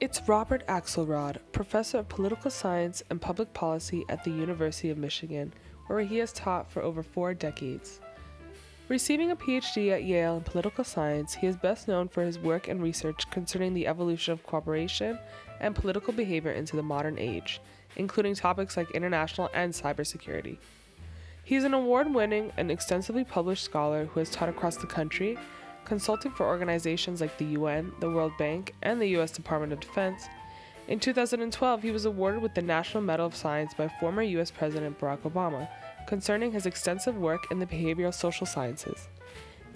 It's Robert Axelrod, professor of political science and public policy at the University of Michigan, where he has taught for over four decades. Receiving a PhD at Yale in political science, he is best known for his work and research concerning the evolution of cooperation and political behavior into the modern age, including topics like international and cybersecurity. He is an award winning and extensively published scholar who has taught across the country consulting for organizations like the UN, the World Bank, and the U.S. Department of Defense. In 2012, he was awarded with the National Medal of Science by former U.S. President Barack Obama concerning his extensive work in the behavioral social sciences.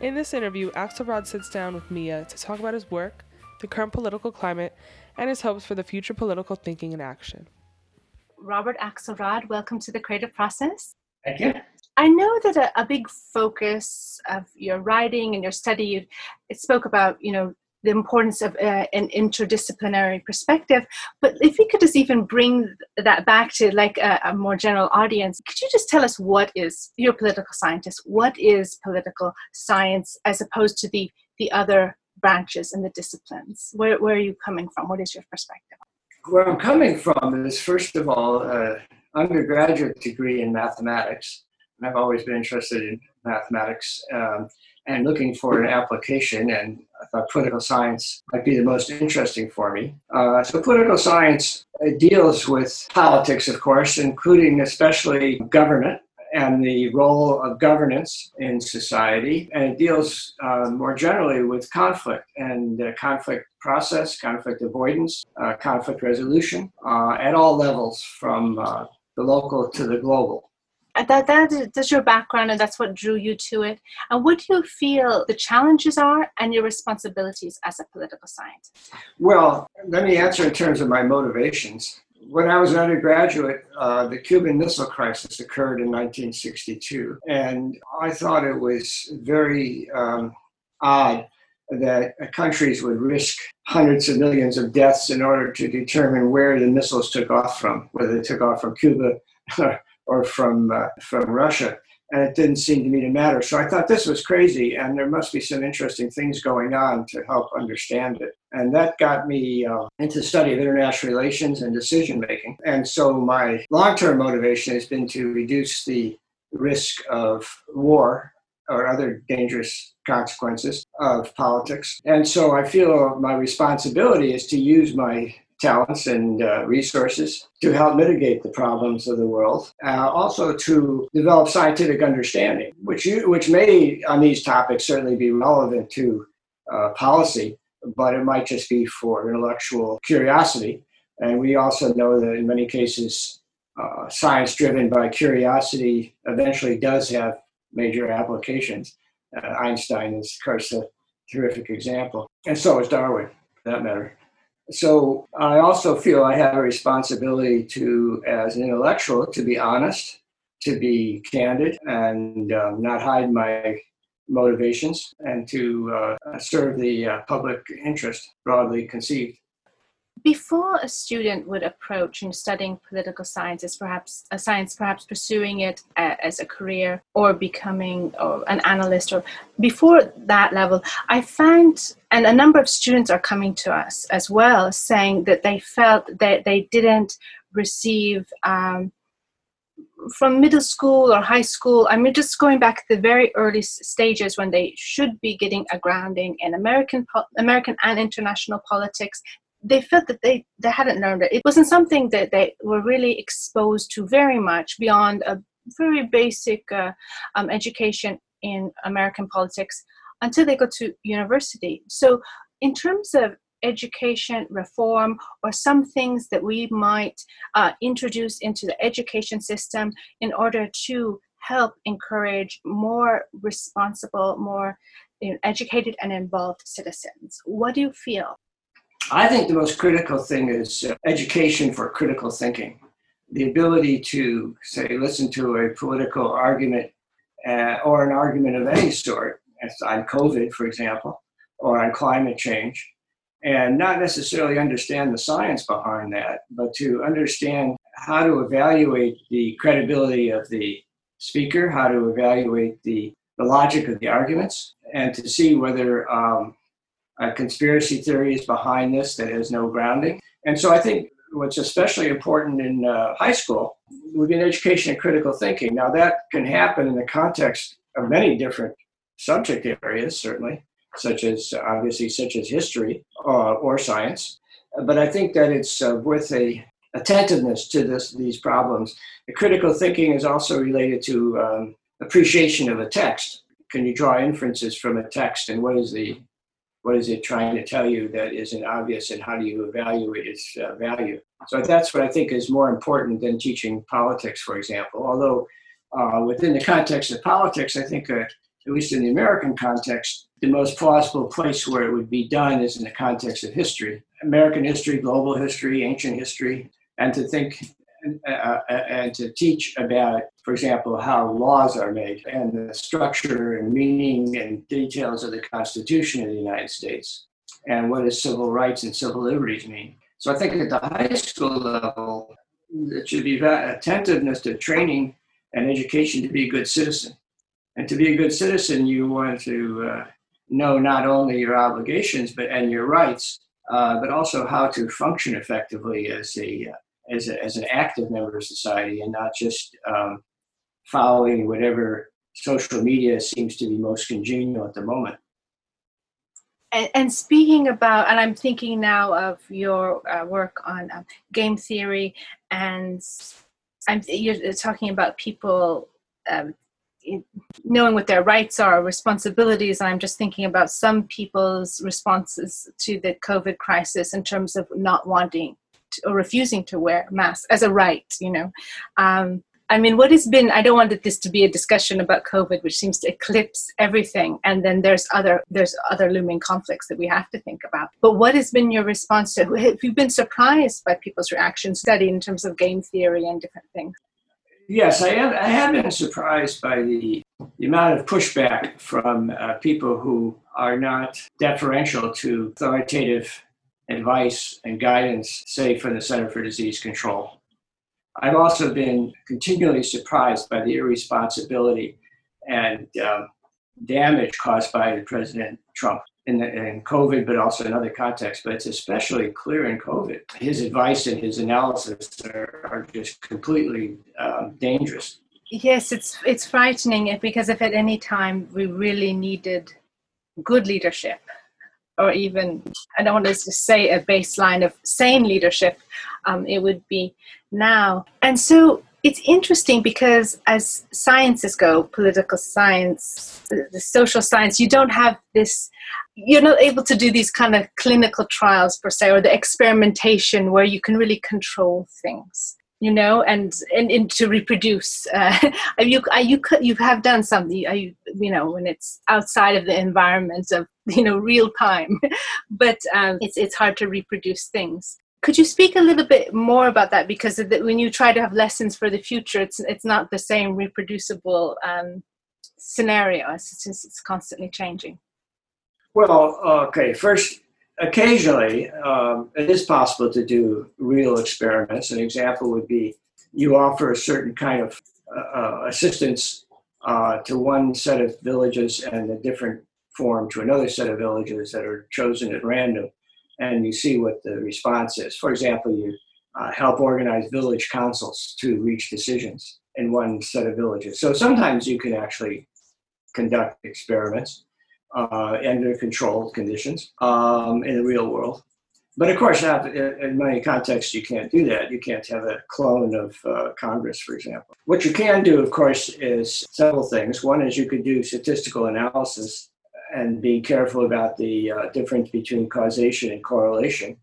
In this interview, Axelrod sits down with Mia to talk about his work, the current political climate, and his hopes for the future political thinking and action. Robert Axelrod, welcome to the creative process. Thank you. I know that a, a, big focus of your writing and your study, you, it spoke about, you know, the importance of uh, an interdisciplinary perspective. But if you could just even bring that back to like a, a, more general audience, could you just tell us what is, you're a political scientist, what is political science as opposed to the, the other branches and the disciplines? Where, where are you coming from? What is your perspective? Where I'm coming from is, first of all, an undergraduate degree in mathematics I've always been interested in mathematics um, and looking for an application, and I thought political science might be the most interesting for me. Uh, so, political science deals with politics, of course, including especially government and the role of governance in society. And it deals uh, more generally with conflict and uh, conflict process, conflict avoidance, uh, conflict resolution uh, at all levels from uh, the local to the global that that that's your background and that's what drew you to it. And what do you feel the challenges are and your responsibilities as a political scientist? Well let me answer in terms of my motivations. When I was an undergraduate, uh, the Cuban Missile Crisis occurred in 1962, and I thought it was very um, odd that countries would risk hundreds of millions of deaths in order to determine where the missiles took off from, whether they took off from Cuba or from uh, from Russia, and it didn't seem to me to matter. So I thought this was crazy, and there must be some interesting things going on to help understand it. And that got me uh, into the study of international relations and decision making. And so my long-term motivation has been to reduce the risk of war or other dangerous consequences of politics. And so I feel my responsibility is to use my talents and uh, resources to help mitigate the problems of the world. Uh, also to develop scientific understanding, which you, which may on these topics certainly be relevant to uh, policy, but it might just be for intellectual curiosity. And we also know that in many cases, uh, science driven by curiosity eventually does have major applications. Uh, Einstein is, of course, a terrific example, and so is Darwin, for that matter so I also feel I have a responsibility to, as an intellectual, to be honest, to be candid, and um, not hide my motivations, and to uh, serve the uh, public interest broadly conceived before a student would approach in studying political science as perhaps a science perhaps pursuing it uh, as a career or becoming or an analyst or before that level i found and a number of students are coming to us as well saying that they felt that they didn't receive um, from middle school or high school, I mean, just going back to the very early stages when they should be getting a grounding in American, American and international politics, they felt that they, they hadn't learned it. It wasn't something that they were really exposed to very much beyond a very basic uh, um, education in American politics until they go to university. So, in terms of education reform or some things that we might uh, introduce into the education system in order to help encourage more responsible, more you know, educated and involved citizens. What do you feel? I think the most critical thing is uh, education for critical thinking. The ability to, say, listen to a political argument uh, or an argument of any sort, on COVID, for example, or on climate change, and not necessarily understand the science behind that, but to understand how to evaluate the credibility of the speaker, how to evaluate the, the logic of the arguments, and to see whether um, a conspiracy theories behind this that has no grounding. And so I think what's especially important in uh, high school would be an education in critical thinking. Now, that can happen in the context of many different subject areas, certainly, such as obviously, such as history uh, or science. But I think that it's uh, worth a attentiveness to this, these problems. The critical thinking is also related to um, appreciation of a text. Can you draw inferences from a text, and what is the what is it trying to tell you that isn't obvious, and how do you evaluate its uh, value? So that's what I think is more important than teaching politics, for example. Although uh, within the context of politics, I think, uh, at least in the American context, the most plausible place where it would be done is in the context of history, American history, global history, ancient history, and to think uh, uh, and to teach about, for example, how laws are made and the structure and meaning and details of the Constitution of the United States and what does civil rights and civil liberties mean. So I think at the high school level, it should be attentiveness to training and education to be a good citizen. And to be a good citizen, you want to uh, know not only your obligations but and your rights, uh, but also how to function effectively as a uh, as, a, as an active member of society and not just um, following whatever social media seems to be most congenial at the moment. And, and speaking about, and I'm thinking now of your uh, work on um, game theory, and I'm you're talking about people um, knowing what their rights are, responsibilities. And I'm just thinking about some people's responses to the COVID crisis in terms of not wanting or refusing to wear masks as a right, you know. Um, I mean, what has been? I don't want this to be a discussion about COVID, which seems to eclipse everything, and then there's other there's other looming conflicts that we have to think about. But what has been your response to? Have you been surprised by people's reactions study in terms of game theory and different things? Yes, I have. I have been surprised by the, the amount of pushback from uh, people who are not deferential to authoritative advice and guidance, say, from the Center for Disease Control. I've also been continually surprised by the irresponsibility and um, damage caused by President Trump in, the, in COVID, but also in other contexts. But it's especially clear in COVID. His advice and his analysis are, are just completely um, dangerous. Yes, it's it's frightening because if at any time we really needed good leadership, or even I don't want to say a baseline of sane leadership, um, it would be now. And so it's interesting because as sciences go, political science, the social science, you don't have this. You're not able to do these kind of clinical trials per se, or the experimentation where you can really control things you know, and and, and to reproduce. Uh, you you you have done something. You, you know when it's outside of the environment of you know real time, but um, it's it's hard to reproduce things. Could you speak a little bit more about that? Because when you try to have lessons for the future, it's it's not the same reproducible um, scenario. It's, it's, it's constantly changing. Well, okay. First, occasionally, um, it is possible to do real experiments. An example would be you offer a certain kind of uh, uh, assistance uh, to one set of villages and a different form to another set of villages that are chosen at random, and you see what the response is. For example, you uh, help organize village councils to reach decisions in one set of villages. So sometimes you can actually conduct experiments uh, under controlled conditions um, in the real world. But of course, not in many contexts, you can't do that. You can't have a clone of uh, Congress, for example. What you can do, of course, is several things. One is you could do statistical analysis and be careful about the uh, difference between causation and correlation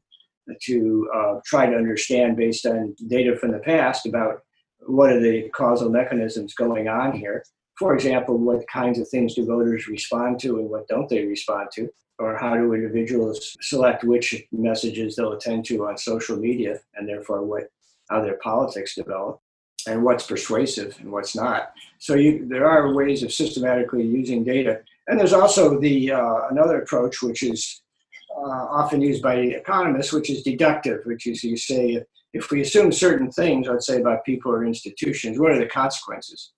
to uh, try to understand based on data from the past about what are the causal mechanisms going on here for example, what kinds of things do voters respond to and what don't they respond to? Or how do individuals select which messages they'll attend to on social media and therefore what how their politics develop and what's persuasive and what's not. So you, there are ways of systematically using data. And there's also the uh, another approach which is uh, often used by economists, which is deductive, which is you say if we assume certain things, let's say about people or institutions, what are the consequences?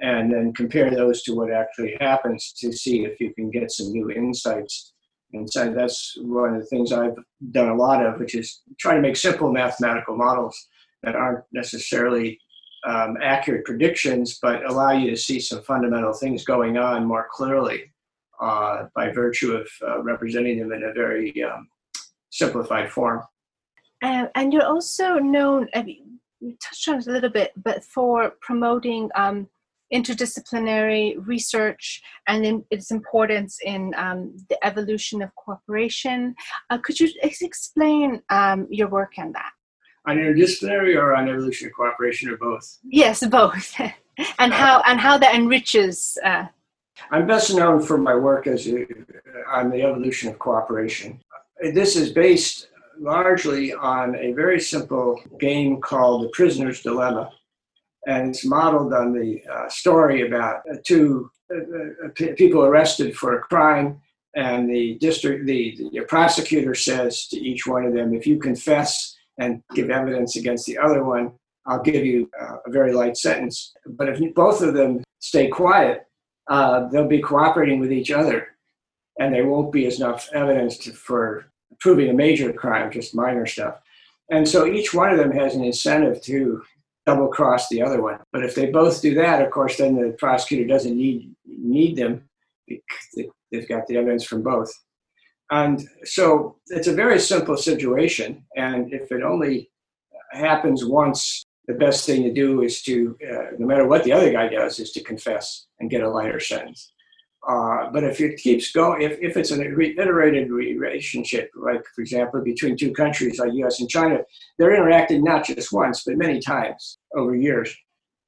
And then compare those to what actually happens to see if you can get some new insights. And so that's one of the things I've done a lot of, which is try to make simple mathematical models that aren't necessarily um, accurate predictions, but allow you to see some fundamental things going on more clearly uh, by virtue of uh, representing them in a very um, simplified form. And you're also known, I mean, you touched on it a little bit, but for promoting um, interdisciplinary research and in its importance in um, the evolution of cooperation. Uh, could you ex- explain um, your work on that? On interdisciplinary or on evolution of cooperation or both? Yes, both. and how and how that enriches. Uh, I'm best known for my work as a, on the evolution of cooperation. This is based largely on a very simple game called the Prisoner's Dilemma and it's modeled on the uh, story about uh, two uh, uh, p- people arrested for a crime, and the district, the, the prosecutor says to each one of them, if you confess and give evidence against the other one, I'll give you a very light sentence. But if both of them stay quiet, uh, they'll be cooperating with each other, and there won't be enough evidence to, for proving a major crime, just minor stuff. And so each one of them has an incentive to double cross the other one. But if they both do that, of course, then the prosecutor doesn't need need them because they've got the evidence from both. And so it's a very simple situation. And if it only happens once, the best thing to do is to, uh, no matter what the other guy does, is to confess and get a lighter sentence. Uh, but if it keeps going, if, if it's an reiterated relationship, like for example between two countries like U.S. and China, they're interacting not just once but many times over years.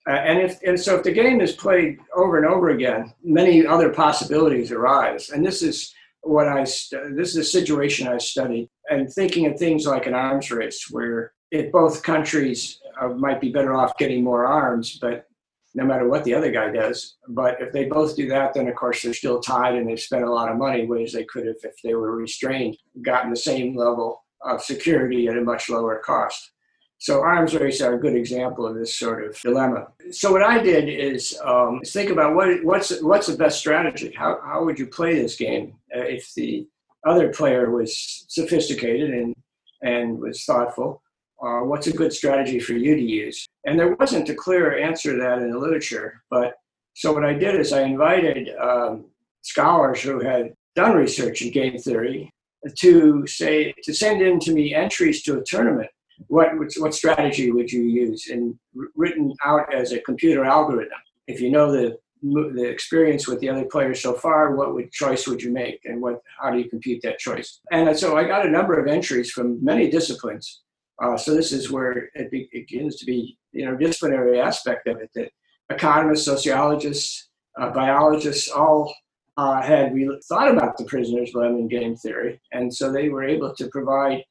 Uh, and if and so if the game is played over and over again, many other possibilities arise. And this is what I st- this is a situation I studied and thinking of things like an arms race where if both countries uh, might be better off getting more arms, but no matter what the other guy does. But if they both do that, then of course they're still tied and they've spent a lot of money, whereas they could have, if they were restrained, gotten the same level of security at a much lower cost. So arms race are a good example of this sort of dilemma. So what I did is, um, is think about what, what's what's the best strategy. How how would you play this game uh, if the other player was sophisticated and and was thoughtful? uh, what's a good strategy for you to use? And there wasn't a clear answer to that in the literature. But so what I did is I invited um, scholars who had done research in game theory to say to send in to me entries to a tournament. What what strategy would you use? And written out as a computer algorithm. If you know the the experience with the other players so far, what would choice would you make, and what how do you compute that choice? And so I got a number of entries from many disciplines uh, so this is where it, begins to be, you know, disciplinary aspect of it that economists, sociologists, uh, biologists all uh, had re- thought about the prisoner's dilemma game theory, and so they were able to provide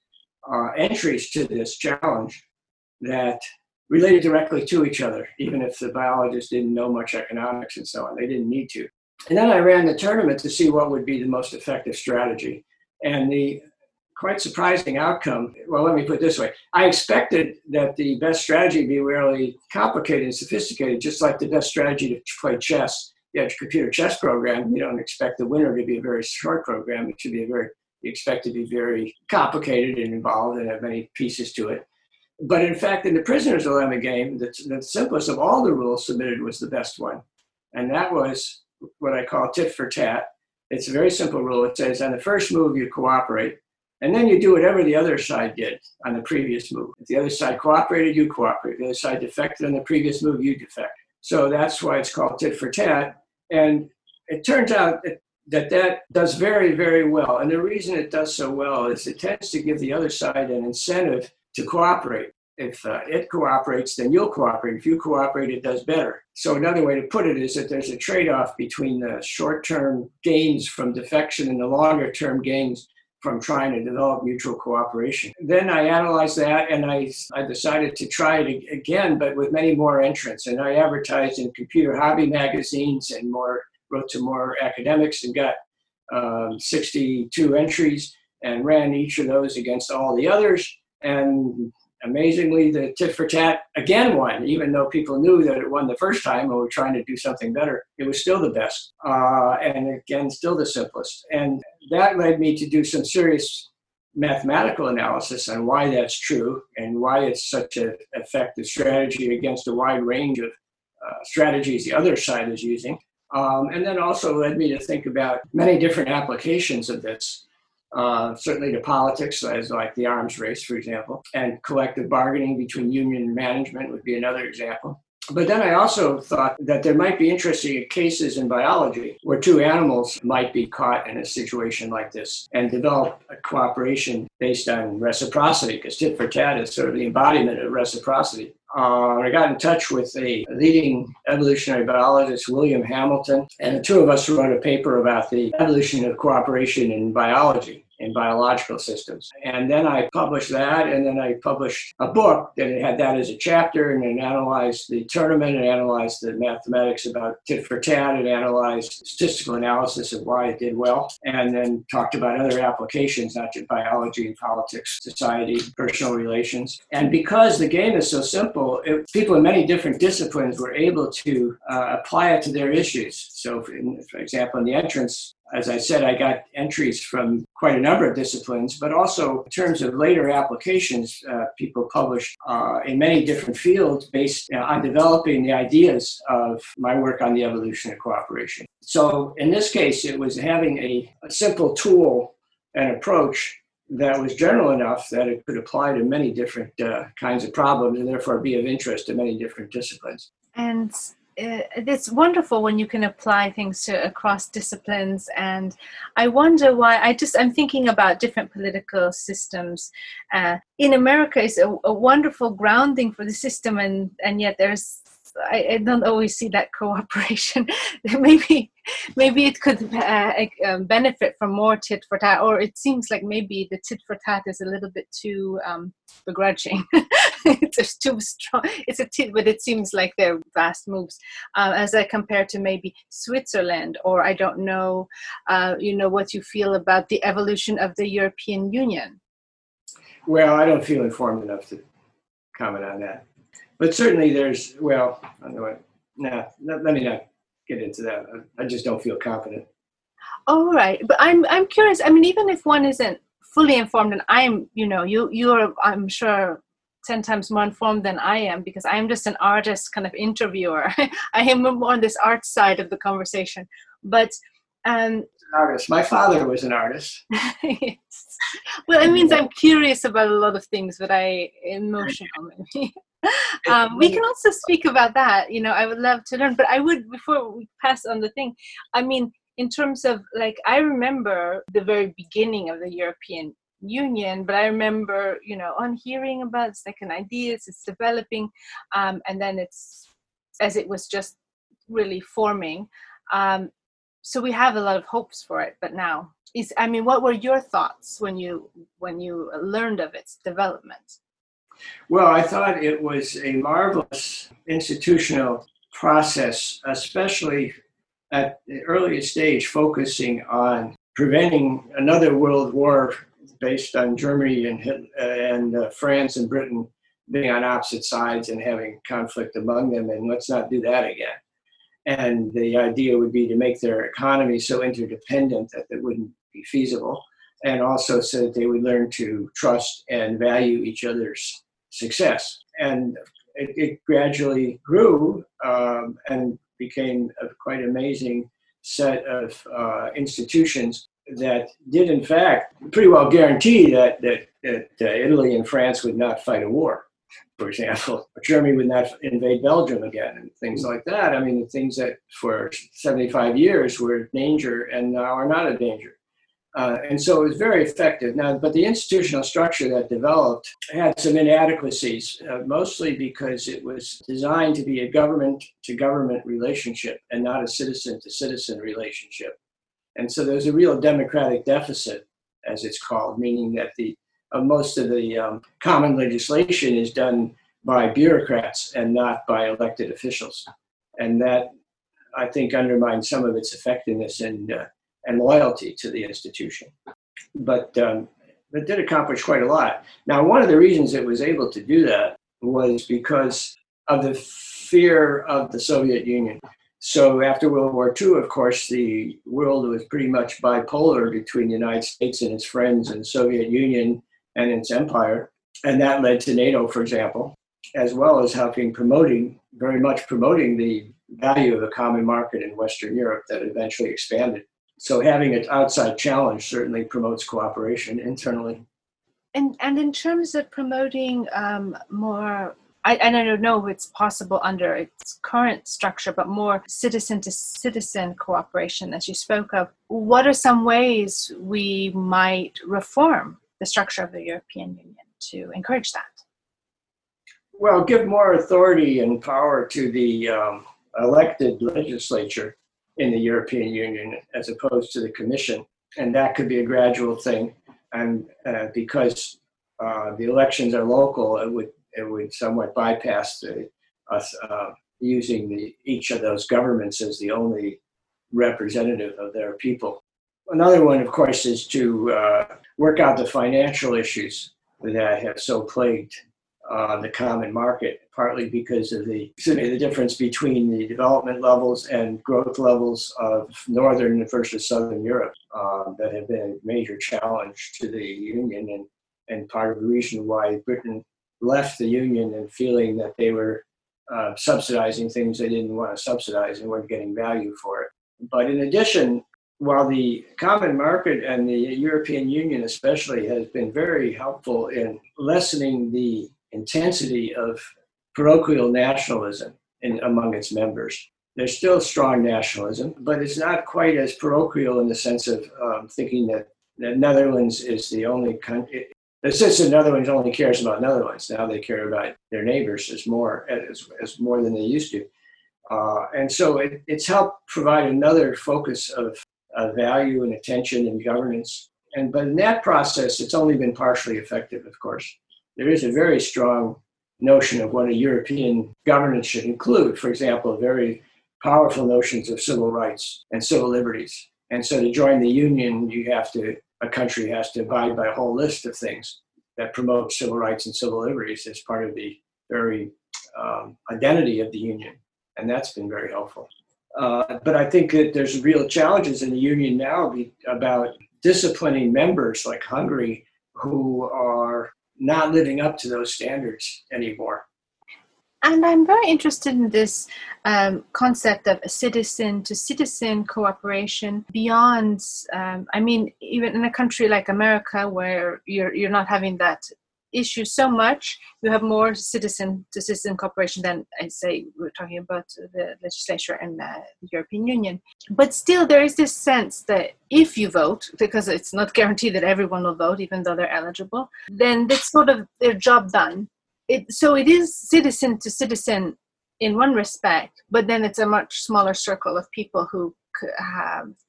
uh, entries to this challenge that related directly to each other, even if the biologists didn't know much economics and so on. They didn't need to. And then I ran the tournament to see what would be the most effective strategy. And the quite surprising outcome. Well, let me put it this way. I expected that the best strategy be really complicated and sophisticated, just like the best strategy to play chess. You have computer chess program. You don't expect the winner to be a very short program. It should be a very, you expect to be very complicated and involved and have many pieces to it. But in fact, in the prisoner's dilemma game, the, the simplest of all the rules submitted was the best one. And that was what I call tit for tat. It's a very simple rule. It says on the first move, you cooperate. And then you do whatever the other side did on the previous move. If the other side cooperated, you cooperate. If the other side defected on the previous move, you defect. So that's why it's called tit for tat. And it turns out that that does very, very well. And the reason it does so well is it tends to give the other side an incentive to cooperate. If uh, it cooperates, then you'll cooperate. If you cooperate, it does better. So another way to put it is that there's a trade-off between the short-term gains from defection and the longer-term gains from trying to develop mutual cooperation. Then I analyzed that and I, I decided to try it again, but with many more entrants. And I advertised in computer hobby magazines and more wrote to more academics and got um, 62 entries and ran each of those against all the others and amazingly, the tit for tat again won, even though people knew that it won the first time and were trying to do something better. It was still the best, uh, and again, still the simplest. And that led me to do some serious mathematical analysis on why that's true and why it's such an effective strategy against a wide range of uh, strategies the other side is using. Um, and then also led me to think about many different applications of this uh, certainly to politics, as like the arms race, for example, and collective bargaining between union and management would be another example. But then I also thought that there might be interesting cases in biology where two animals might be caught in a situation like this and develop a cooperation based on reciprocity, because tit for tat is sort of the embodiment of reciprocity. Uh, I got in touch with a leading evolutionary biologist, William Hamilton, and the two of us wrote a paper about the evolution of cooperation in biology in biological systems. And then I published that, and then I published a book that had that as a chapter, and then analyzed the tournament, and analyzed the mathematics about tit for tat, and analyzed statistical analysis of why it did well, and then talked about other applications, not just biology, and politics, society, personal relations. And because the game is so simple, it, people in many different disciplines were able to uh, apply it to their issues. So, for, for example, in the entrance as I said, I got entries from quite a number of disciplines, but also in terms of later applications, uh, people published uh, in many different fields based know, on developing the ideas of my work on the evolution of cooperation. So in this case, it was having a, a simple tool and approach that was general enough that it could apply to many different uh, kinds of problems and therefore be of interest to many different disciplines. And uh, it's wonderful when you can apply things to across disciplines and i wonder why i just i'm thinking about different political systems uh, in america is a, a, wonderful grounding for the system and and yet there's I, I don't always see that cooperation. maybe, maybe it could uh, um, benefit from more tit for tat, or it seems like maybe the tit for tat is a little bit too um, begrudging. it's too strong. It's a tit, but it seems like they're vast moves uh, as I compare to maybe Switzerland, or I don't know, uh, you know, what you feel about the evolution of the European Union. Well, I don't feel informed enough to comment on that but certainly there's well I don't know nah, let, let me not get into that I, I just don't feel confident all right but i'm i'm curious i mean even if one isn't fully informed and i'm you know you you're i'm sure 10 times more informed than i am because i'm just an artist kind of interviewer i am more on this art side of the conversation but um artist my father was an artist yes. well it means i'm curious about a lot of things but i emotional maybe um, we can also speak about that. You know, I would love to learn, but I would before we pass on the thing. I mean, in terms of like, I remember the very beginning of the European Union, but I remember, you know, on hearing about second ideas, it's developing, um, and then it's as it was just really forming. Um, so we have a lot of hopes for it, but now is I mean, what were your thoughts when you when you learned of its development? Well, I thought it was a marvelous institutional process, especially at the earliest stage, focusing on preventing another world war based on Germany and, and uh, France and Britain being on opposite sides and having conflict among them, and let's not do that again. And the idea would be to make their economy so interdependent that it wouldn't be feasible, and also so that they would learn to trust and value each other's success. And it, it gradually grew um, and became a quite amazing set of uh, institutions that did, in fact, pretty well guarantee that, that, that Italy and France would not fight a war, for example. Germany would not invade Belgium again, and things like that. I mean, the things that for 75 years were a danger and now are not a danger. Uh, and so it was very effective. Now, but the institutional structure that developed had some inadequacies, uh, mostly because it was designed to be a government to government relationship and not a citizen to citizen relationship. And so there's a real democratic deficit, as it's called, meaning that the uh, most of the um, common legislation is done by bureaucrats and not by elected officials. And that, I think, undermines some of its effectiveness and uh, and loyalty to the institution. But um, but did accomplish quite a lot. Now, one of the reasons it was able to do that was because of the fear of the Soviet Union. So after World War II, of course, the world was pretty much bipolar between the United States and its friends and Soviet Union and its empire. And that led to NATO, for example, as well as helping promoting, very much promoting the value of the common market in Western Europe that eventually expanded. So having an outside challenge certainly promotes cooperation internally. And, and in terms of promoting um, more I, I don't know if it's possible under its current structure, but more citizen to citizen cooperation, as you spoke of. What are some ways we might reform the structure of the European Union to encourage that? Well, give more authority and power to the um, elected legislature in the European Union as opposed to the Commission. And that could be a gradual thing. And uh, because uh, the elections are local, it would it would somewhat bypass the, us uh, using the, each of those governments as the only representative of their people. Another one, of course, is to uh, work out the financial issues that have so plagued uh, the common market, partly because of the, the difference between the development levels and growth levels of northern versus southern Europe uh, that have been a major challenge to the Union and, and part of the reason why Britain left the union and feeling that they were uh, subsidizing things they didn't want to subsidize and weren't getting value for it. But in addition, while the common market and the European Union, especially, has been very helpful in lessening the intensity of parochial nationalism in, among its members. There's still strong nationalism, but it's not quite as parochial in the sense of um, thinking that the Netherlands is the only country, it's just the Netherlands only cares about Netherlands. Now they care about their neighbors as more as, as more than they used to. Uh, and so it, it's helped provide another focus of, of value and attention and governance. And but in that process, it's only been partially effective, of course. There is a very strong notion of what a European governance should include. For example, very powerful notions of civil rights and civil liberties. And so to join the union, you have to a country has to abide by a whole list of things that promote civil rights and civil liberties as part of the very um, identity of the union. And that's been very helpful. Uh, but I think that there's real challenges in the union now about disciplining members like Hungary who are not living up to those standards anymore. And I'm very interested in this um, concept of citizen to citizen cooperation beyond, um, I mean, even in a country like America where you're, you're not having that issue so much, you have more citizen to citizen cooperation than I say we're talking about the legislature and uh, the European Union. But still, there is this sense that if you vote, because it's not guaranteed that everyone will vote, even though they're eligible, then that's sort of their job done it so it is citizen to citizen in one respect, but then it's a much smaller circle of people who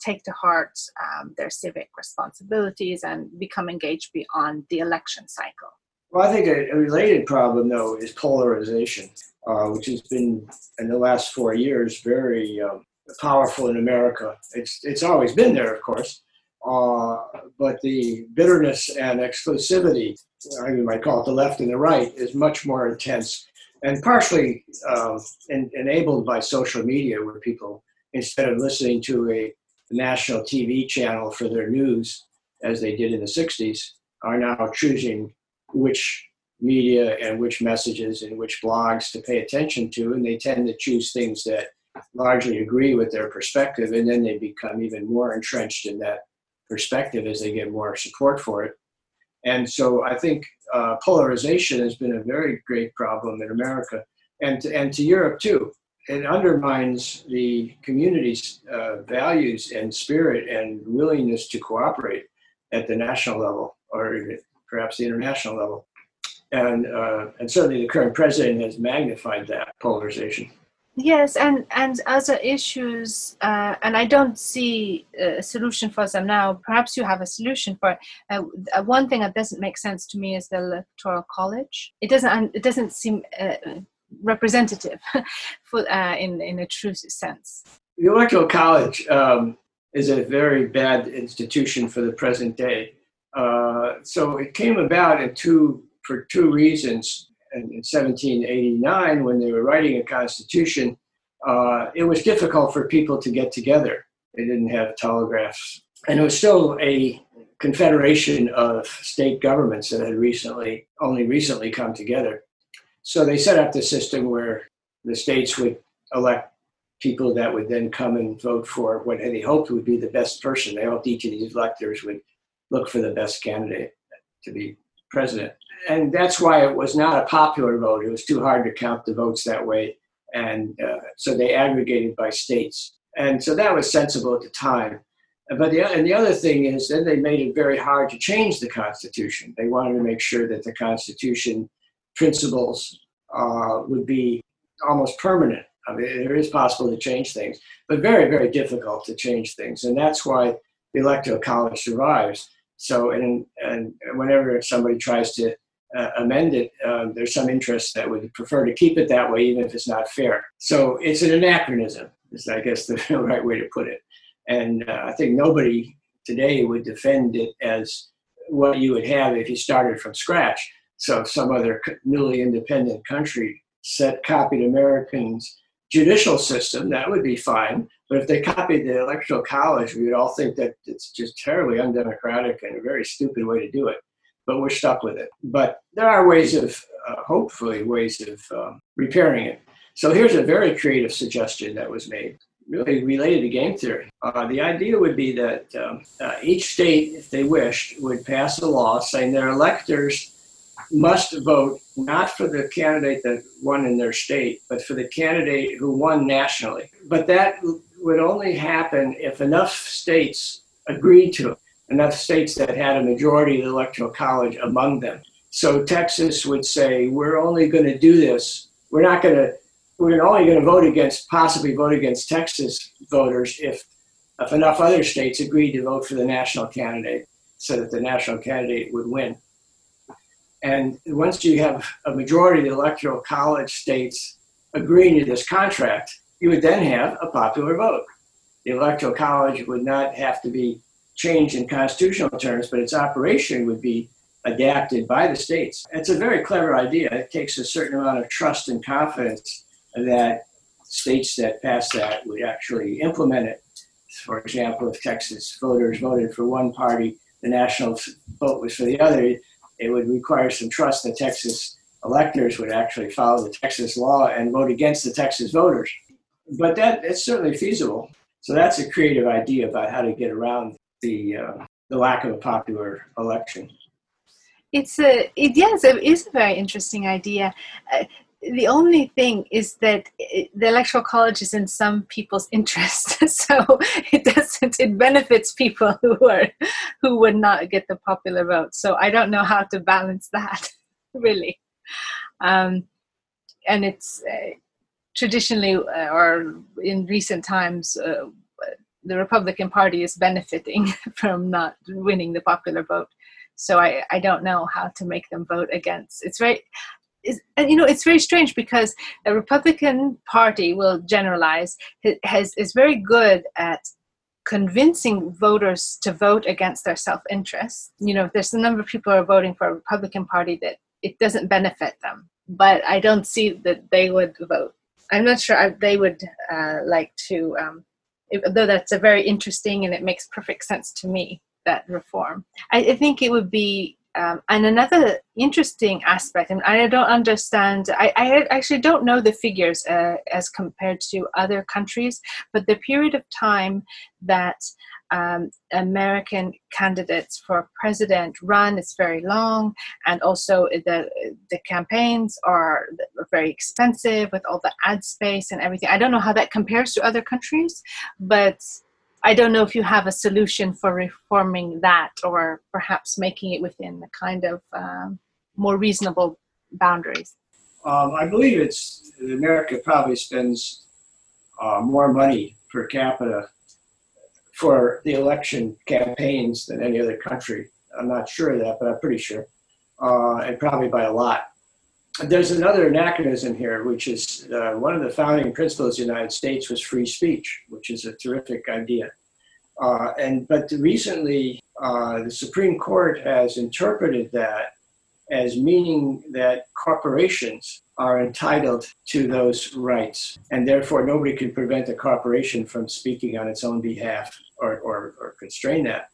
take to heart um, their civic responsibilities and become engaged beyond the election cycle. Well, I think a, a related problem, though, is polarization, uh, which has been in the last four years very um, powerful in America. It's it's always been there, of course, uh, but the bitterness and exclusivity, I might call it the left and the right, is much more intense and partially uh, in, enabled by social media, where people, instead of listening to a national TV channel for their news, as they did in the 60s, are now choosing which media and which messages and which blogs to pay attention to. And they tend to choose things that largely agree with their perspective, and then they become even more entrenched in that perspective as they get more support for it. And so I think uh, polarization has been a very great problem in America and to, and to Europe too. It undermines the community's uh, values and spirit and willingness to cooperate at the national level or perhaps the international level. And, uh, and certainly the current president has magnified that polarization. Yes, and and other issues, uh, and I don't see a solution for them now. Perhaps you have a solution for it. Uh, uh one thing that doesn't make sense to me is the electoral college. It doesn't. It doesn't seem uh, representative for uh, in in a true sense. The electoral college um, is a very bad institution for the present day. Uh, so it came about in two, for two reasons. In, in 1789, when they were writing a constitution, uh, it was difficult for people to get together. They didn't have telegraphs. And it was still a confederation of state governments that had recently, only recently come together. So they set up the system where the states would elect people that would then come and vote for what they hoped would be the best person. They hoped each of these electors would look for the best candidate to be president. And that's why it was not a popular vote. It was too hard to count the votes that way. And uh, so they aggregated by states. And so that was sensible at the time. But the, and the other thing is, then they made it very hard to change the Constitution. They wanted to make sure that the Constitution principles uh, would be almost permanent. I mean, it is possible to change things, but very, very difficult to change things. And that's why the Electoral College survives. So, and, and whenever somebody tries to uh, amend it, um, there's some interest that would prefer to keep it that way, even if it's not fair. So it's an anachronism, is I guess the right way to put it. And uh, I think nobody today would defend it as what you would have if you started from scratch. So if some other newly independent country set copied Americans' judicial system, that would be fine. But if they copied the electoral college, we would all think that it's just terribly undemocratic and a very stupid way to do it. But we're stuck with it. But there are ways of, uh, hopefully, ways of um, repairing it. So here's a very creative suggestion that was made really related to game theory. Uh, the idea would be that um, uh, each state, if they wished, would pass a law saying their electors must vote not for the candidate that won in their state, but for the candidate who won nationally. But that would only happen if enough states agreed to it, enough states that had a majority of the electoral college among them. So Texas would say, we're only going to do this. We're not going to we're only going to vote against, possibly vote against Texas voters if, if enough other states agreed to vote for the national candidate so that the national candidate would win. And once you have a majority of the electoral college states agreeing to this contract, you would then have a popular vote. The electoral college would not have to be changed in constitutional terms, but its operation would be adapted by the states. It's a very clever idea. It takes a certain amount of trust and confidence that states that pass that would actually implement it. For example, if Texas voters voted for one party, the national vote was for the other, it would require some trust that Texas electors would actually follow the Texas law and vote against the Texas voters. But that it's certainly feasible. So that's a creative idea about how to get around the uh, the lack of a popular election. It's a it, yes, it is a very interesting idea. Uh, the only thing is that the electoral college is in some people's interest so it doesn't it benefits people who are who would not get the popular vote so i don't know how to balance that really um, and it's uh, traditionally uh, or in recent times uh, the republican party is benefiting from not winning the popular vote so I, I don't know how to make them vote against it's very is, and you know it's very strange because the Republican Party will generalize has is very good at convincing voters to vote against their self-interest. You know, there's a number of people who are voting for a Republican Party that it doesn't benefit them, but I don't see that they would vote. I'm not sure they would uh, like to, um, though that's a very interesting and it makes perfect sense to me that reform. I, I think it would be um, and another interesting aspect, and I don't understand, I, I actually don't know the figures uh, as compared to other countries, but the period of time that um, American candidates for president run is very long, and also the the campaigns are very expensive with all the ad space and everything. I don't know how that compares to other countries, but I don't know if you have a solution for reforming that or perhaps making it within the kind of um, more reasonable boundaries. Um, I believe it's America probably spends uh, more money per capita for the election campaigns than any other country. I'm not sure of that, but I'm pretty sure, uh, and probably by a lot. There's another anachronism here, which is uh, one of the founding principles of the United States was free speech, which is a terrific idea. Uh, and but recently, uh, the Supreme Court has interpreted that as meaning that corporations are entitled to those rights, and therefore nobody can prevent a corporation from speaking on its own behalf or, or, or constrain that.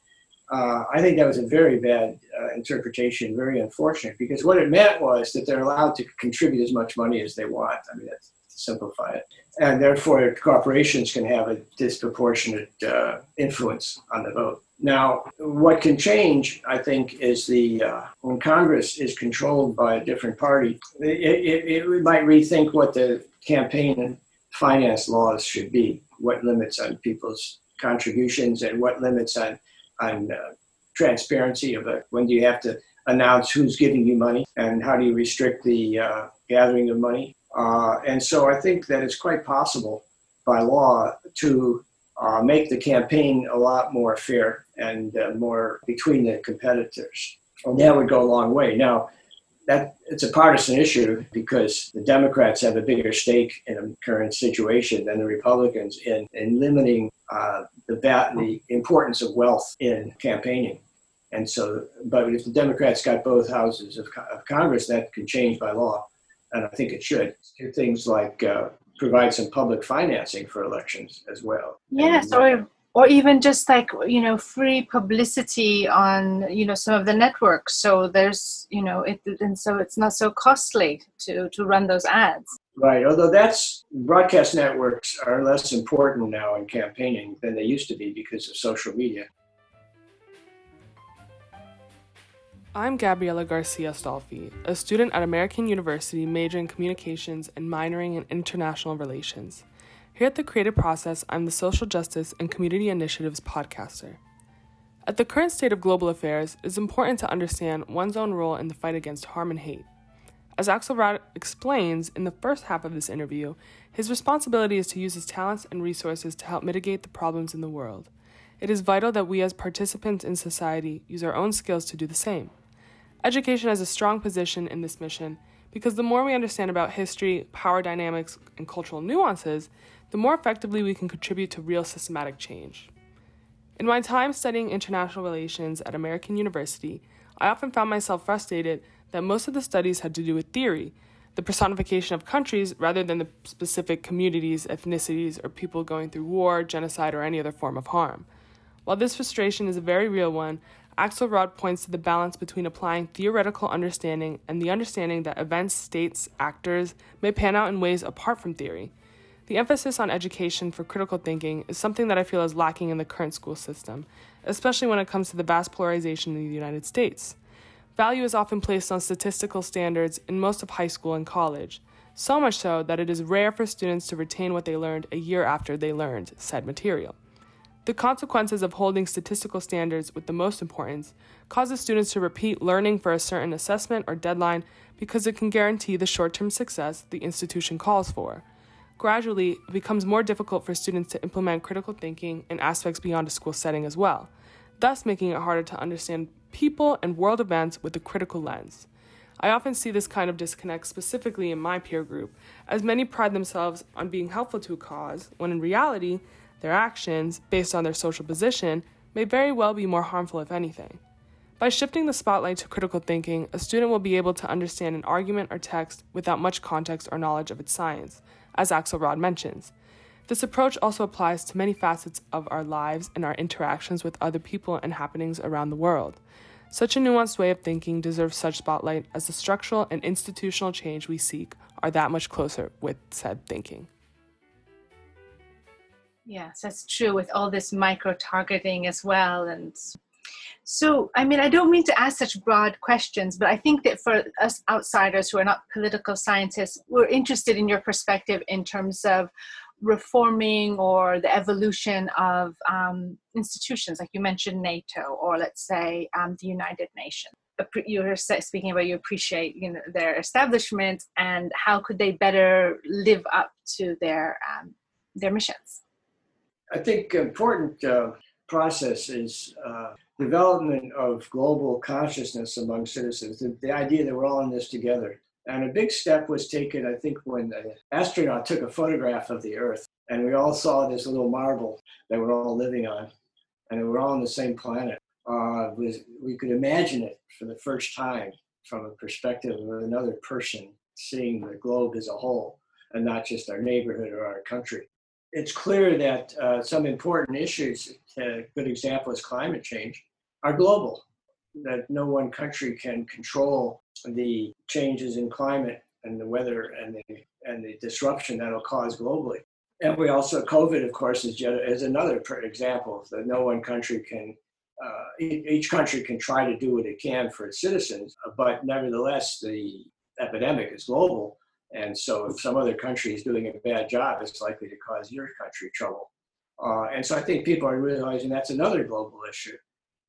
Uh, I think that was a very bad uh, interpretation, very unfortunate, because what it meant was that they're allowed to contribute as much money as they want. I mean, that's to simplify it. And therefore, corporations can have a disproportionate uh, influence on the vote. Now, what can change, I think, is the uh, when Congress is controlled by a different party, it, it, it might rethink what the campaign and finance laws should be, what limits on people's contributions and what limits on on uh, transparency of it. When do you have to announce who's giving you money and how do you restrict the uh, gathering of money? Uh, and so I think that it's quite possible by law to uh, make the campaign a lot more fair and uh, more between the competitors. And that would go a long way. Now, that it's a partisan issue because the Democrats have a bigger stake in the current situation than the Republicans in, in limiting uh, the, the importance of wealth in campaigning. And so, but if the Democrats got both houses of, of Congress, that could change by law, and I think it should. Do things like uh, provide some public financing for elections as well. Yes, or or even just like you know free publicity on you know some of the networks so there's you know it and so it's not so costly to to run those ads right although that's broadcast networks are less important now in campaigning than they used to be because of social media I'm Gabriela Garcia Stolfi, a student at American University majoring in communications and minoring in international relations. Here at The Creative Process, I'm the Social Justice and Community Initiatives podcaster. At the current state of global affairs, it is important to understand one's own role in the fight against harm and hate. As Axelrod explains in the first half of this interview, his responsibility is to use his talents and resources to help mitigate the problems in the world. It is vital that we, as participants in society, use our own skills to do the same. Education has a strong position in this mission because the more we understand about history, power dynamics, and cultural nuances, the more effectively we can contribute to real systematic change. In my time studying international relations at American University, I often found myself frustrated that most of the studies had to do with theory, the personification of countries rather than the specific communities, ethnicities, or people going through war, genocide, or any other form of harm. While this frustration is a very real one, Axelrod points to the balance between applying theoretical understanding and the understanding that events, states, actors may pan out in ways apart from theory. The emphasis on education for critical thinking is something that I feel is lacking in the current school system, especially when it comes to the vast polarization in the United States. Value is often placed on statistical standards in most of high school and college, so much so that it is rare for students to retain what they learned a year after they learned said material. The consequences of holding statistical standards with the most importance causes students to repeat learning for a certain assessment or deadline because it can guarantee the short term success the institution calls for. Gradually, it becomes more difficult for students to implement critical thinking in aspects beyond a school setting as well, thus making it harder to understand people and world events with a critical lens. I often see this kind of disconnect specifically in my peer group, as many pride themselves on being helpful to a cause, when in reality, their actions, based on their social position, may very well be more harmful, if anything. By shifting the spotlight to critical thinking, a student will be able to understand an argument or text without much context or knowledge of its science, as Axelrod mentions. This approach also applies to many facets of our lives and our interactions with other people and happenings around the world. Such a nuanced way of thinking deserves such spotlight as the structural and institutional change we seek are that much closer with said thinking. Yes, that's true with all this micro targeting as well. And so, I mean, I don't mean to ask such broad questions, but I think that for us outsiders who are not political scientists, we're interested in your perspective in terms of reforming or the evolution of um, institutions, like you mentioned NATO, or let's say um, the United Nations. You were speaking about you appreciate you know their establishment and how could they better live up to their um, their missions. I think important uh, process is uh, development of global consciousness among citizens, the, the, idea that we're all in this together. And a big step was taken, I think, when the astronaut took a photograph of the Earth, and we all saw this little marble that we're all living on, and we're all on the same planet. uh, was we could imagine it for the first time from a perspective of another person seeing the globe as a whole and not just our neighborhood or our country. It's clear that uh, some important issues, a good example is climate change, are global, that no one country can control the changes in climate and the weather and the, and the disruption that'll cause globally. And we also, COVID, of course, is, is another example that no one country can uh, each country can try to do what it can for its citizens, but nevertheless, the epidemic is global. And so, if some other country is doing a bad job, it's likely to cause your country trouble. Uh, and so, I think people are realizing that's another global issue.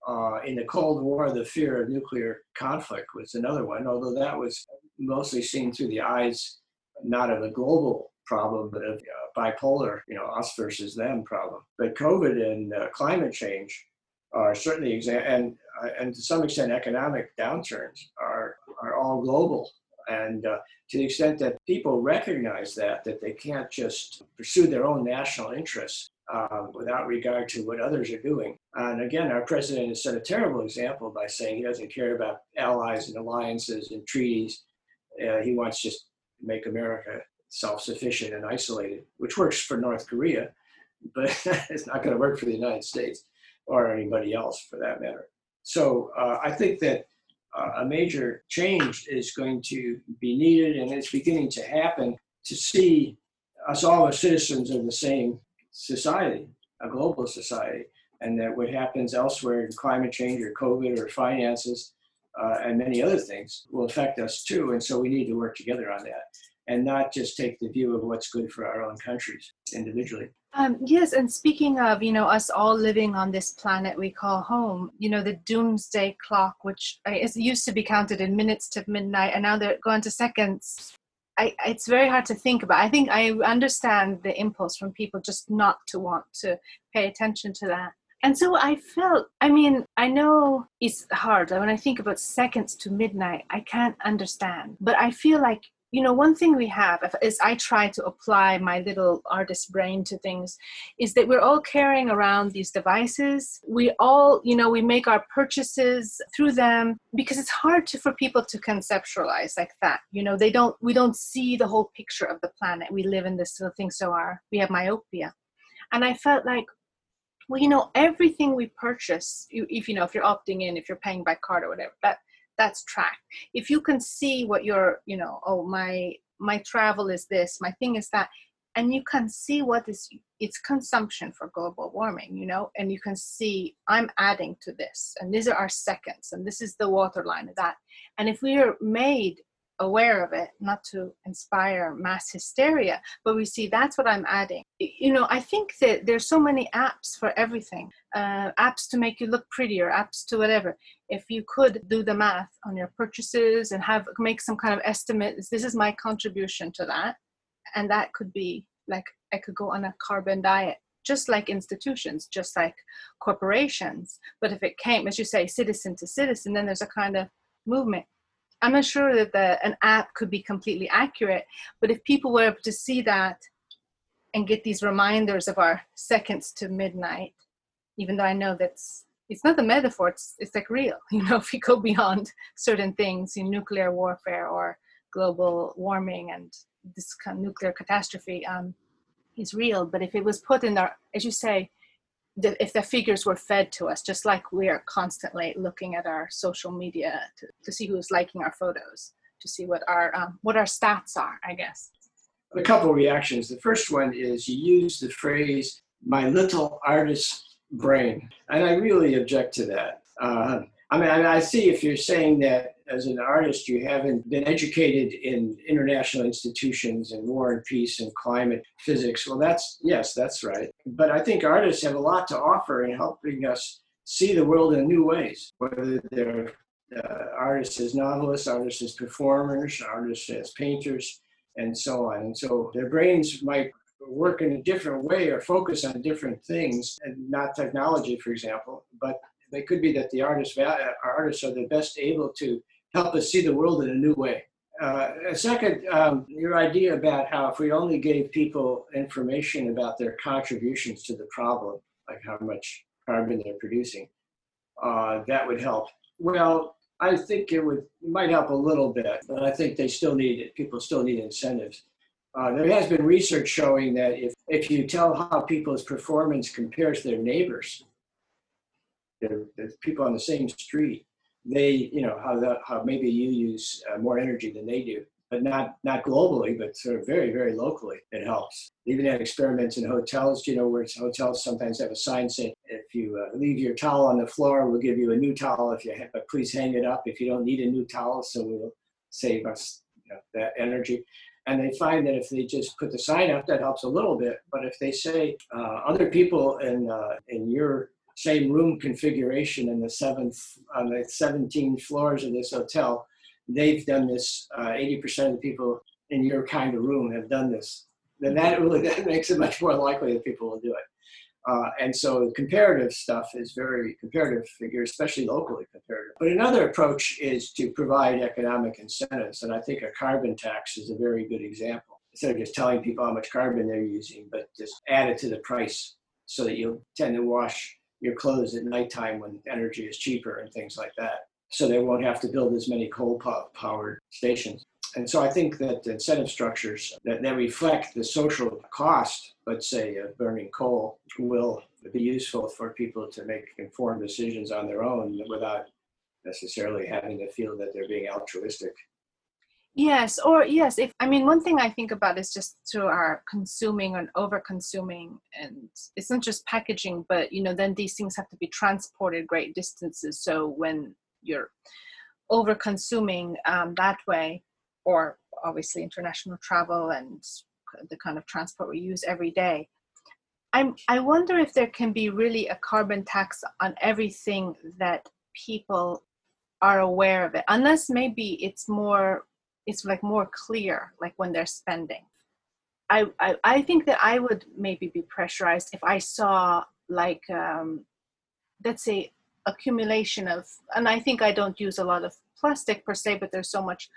Uh, in the Cold War, the fear of nuclear conflict was another one, although that was mostly seen through the eyes not of a global problem, but of uh, bipolar, you know, us versus them problem. But COVID and uh, climate change are certainly exa- and uh, and to some extent economic downturns are are all global and uh, to the extent that people recognize that that they can't just pursue their own national interests uh, without regard to what others are doing and again our president has set a terrible example by saying he doesn't care about allies and alliances and treaties uh, he wants just to make america self-sufficient and isolated which works for north korea but it's not going to work for the united states or anybody else for that matter. So uh, I think that uh, a major change is going to be needed and it's beginning to happen to see us all as citizens of the same society, a global society, and that what happens elsewhere in climate change or COVID or finances uh, and many other things will affect us too. And so we need to work together on that and not just take the view of what's good for our own countries individually. Um, yes, and speaking of, you know, us all living on this planet we call home, you know, the doomsday clock, which is used to be counted in minutes to midnight, and now they're going to seconds. I, it's very hard to think about. I think I understand the impulse from people just not to want to pay attention to that. And so I felt, I mean, I know it's hard. When I think about seconds to midnight, I can't understand. But I feel like you know one thing we have is i try to apply my little artist brain to things is that we're all carrying around these devices. We all you know we make our purchases through them because it's hard to, for people to conceptualize like that you know. They don't we don't see the whole picture of the planet. We live in this little thing so our we have myopia. And i felt like well you know everything we purchase if you know if you're opting in if you're paying by card or whatever that that's tracked. If you can see what your you know oh my my travel is this my thing is that and you can see what is its consumption for global warming you know and you can see i'm adding to this and these are our seconds and this is the water line of that. And if we are made aware of it, not to inspire mass hysteria, but we see that's what I'm adding. You know, I think that there's so many apps for everything, uh, apps to make you look prettier, apps to whatever. If you could do the math on your purchases and have make some kind of estimate, this is my contribution to that, and that could be like I could go on a carbon diet just like institutions, just like corporations. But if it came, as you say, citizen to citizen, then there's a kind of movement. I'm not sure that the, an app could be completely accurate, but if people were able to see that and get these reminders of our seconds to midnight, even though I know that's it's not a metaphor, it's, it's like real. You know, if we go beyond certain things in nuclear warfare or global warming and this kind of nuclear catastrophe um, is real. But if it was put in our, as you say, if the figures were fed to us, just like we are constantly looking at our social media to, to see who's liking our photos, to see what our um, what our stats are, I guess. A couple of reactions. The first one is you use the phrase "my little artist brain," and I really object to that. Uh, I mean, I see if you're saying that as an artist, you haven't been educated in international institutions and war and peace and climate physics. Well, that's, yes, that's right. But I think artists have a lot to offer in helping us see the world in new ways, whether they're uh, artists as novelists, artists as performers, artists as painters, and so on. And so their brains might work in a different way or focus on different things, and not technology, for example, but they could be that the artists, artists are the best able to help us see the world in a new way. Uh, second, um, your idea about how if we only gave people information about their contributions to the problem, like how much carbon they're producing, uh, that would help. Well, I think it would it might help a little bit, but I think they still need it. People still need incentives. Uh, there has been research showing that if, if you tell how people's performance compares to their neighbors, the people on the same street, they, you know, how, the, how maybe you use uh, more energy than they do, but not, not globally, but sort of very, very locally, it helps. Even had experiments in hotels, you know, where hotels sometimes have a sign saying, if you uh, leave your towel on the floor, we'll give you a new towel if you have, but please hang it up if you don't need a new towel, so we'll save us you know, that energy. And they find that if they just put the sign up, that helps a little bit. But if they say uh, other people in uh, in your same room configuration in the seventh on the 17 floors of this hotel, they've done this. Uh, 80% of the people in your kind of room have done this. Then that really that makes it much more likely that people will do it. Uh, and so comparative stuff is very comparative figure, especially locally comparative. But another approach is to provide economic incentives. And I think a carbon tax is a very good example. Instead of just telling people how much carbon they're using, but just add it to the price so that you'll tend to wash your clothes at nighttime when energy is cheaper and things like that. So they won't have to build as many coal powered stations. And so I think that incentive structures that, that reflect the social cost, let's say, of burning coal, will be useful for people to make informed decisions on their own without necessarily having to feel that they're being altruistic. Yes, or yes, if I mean one thing I think about is just to our consuming and over consuming and it's not just packaging, but you know, then these things have to be transported great distances. So when you're over consuming um, that way, or obviously international travel and the kind of transport we use every day. I'm, I wonder if there can be really a carbon tax on everything that people are aware of it, unless maybe it's more, it's like more clear, like when they're spending. I, I, I think that I would maybe be pressurized if I saw like, um, let's say, accumulation of, and I think I don't use a lot of plastic per se, but there's so much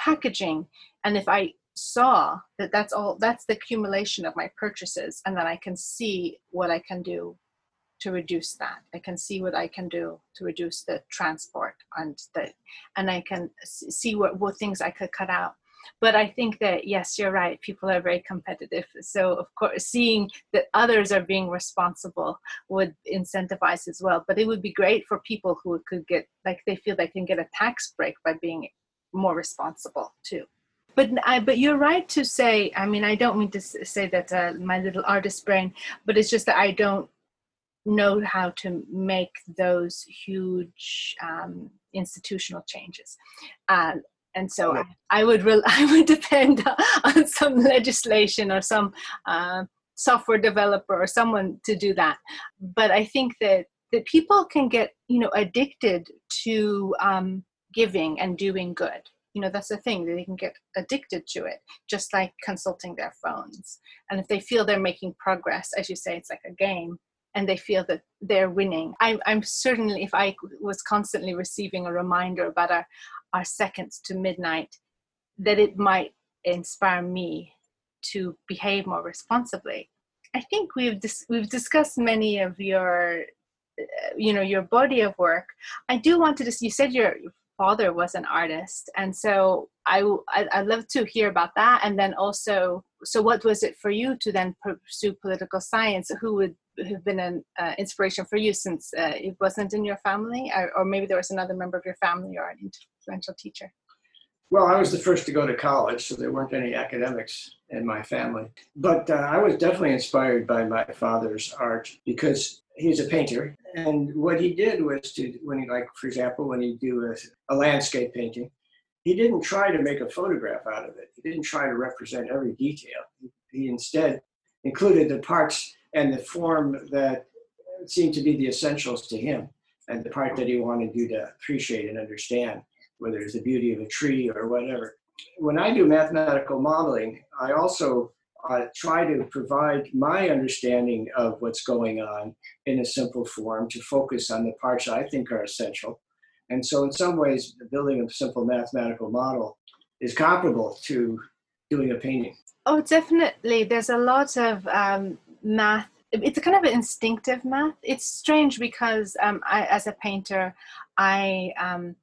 packaging and if i saw that that's all that's the accumulation of my purchases and then i can see what i can do to reduce that. I can see what i can do to reduce the transport and the and i can see what, what things i could cut out. But i think that yes you're right people are very competitive. So of course seeing that others are being responsible would incentivize as well. But it would be great for people who could get like they feel they can get a tax break by being more responsible too. But I, but you're right to say i mean i don't mean to say that uh, my little artist brain but it's just that i don't know how to make those huge um, institutional changes. Uh, and so I, I, would re- I would depend on some legislation or some uh, software developer or someone to do that. But i think that that people can get you know addicted to um, giving and doing good. You know that's the thing that they can get addicted to it just like consulting their phones. And if they feel they're making progress as you say it's like a game and they feel that they're winning. I'm, I'm certainly if i was constantly receiving a reminder about our, our seconds to midnight that it might inspire me to behave more responsibly. I think we've dis- we've discussed many of your uh, you know your body of work. I do want to just you said your father was an artist. And so I, i'd love to hear about that. And then also so what was it for you to then pursue political science? Who would have been an uh, inspiration for you since uh, it wasn't in your family? Or, or maybe there was another member of your family or an influential teacher well, I was the first to go to college, so there weren't any academics in my family. But uh, I was definitely inspired by my father's art because he's a painter. And what he did was to, when he, like, for example, when he do a, a landscape painting, he didn't try to make a photograph out of it. He didn't try to represent every detail. He instead included the parts and the form that seemed to be the essentials to him and the part that he wanted you to appreciate and understand whether it's the beauty of a tree or whatever. When I do mathematical modeling, I also uh, try to provide my understanding of what's going on in a simple form to focus on the parts I think are essential. And so, in some ways, building a simple mathematical model is comparable to doing a painting. Oh, definitely. There's a lot of um, math it's a kind of an instinctive math. It's strange because um, I, as a painter, I um,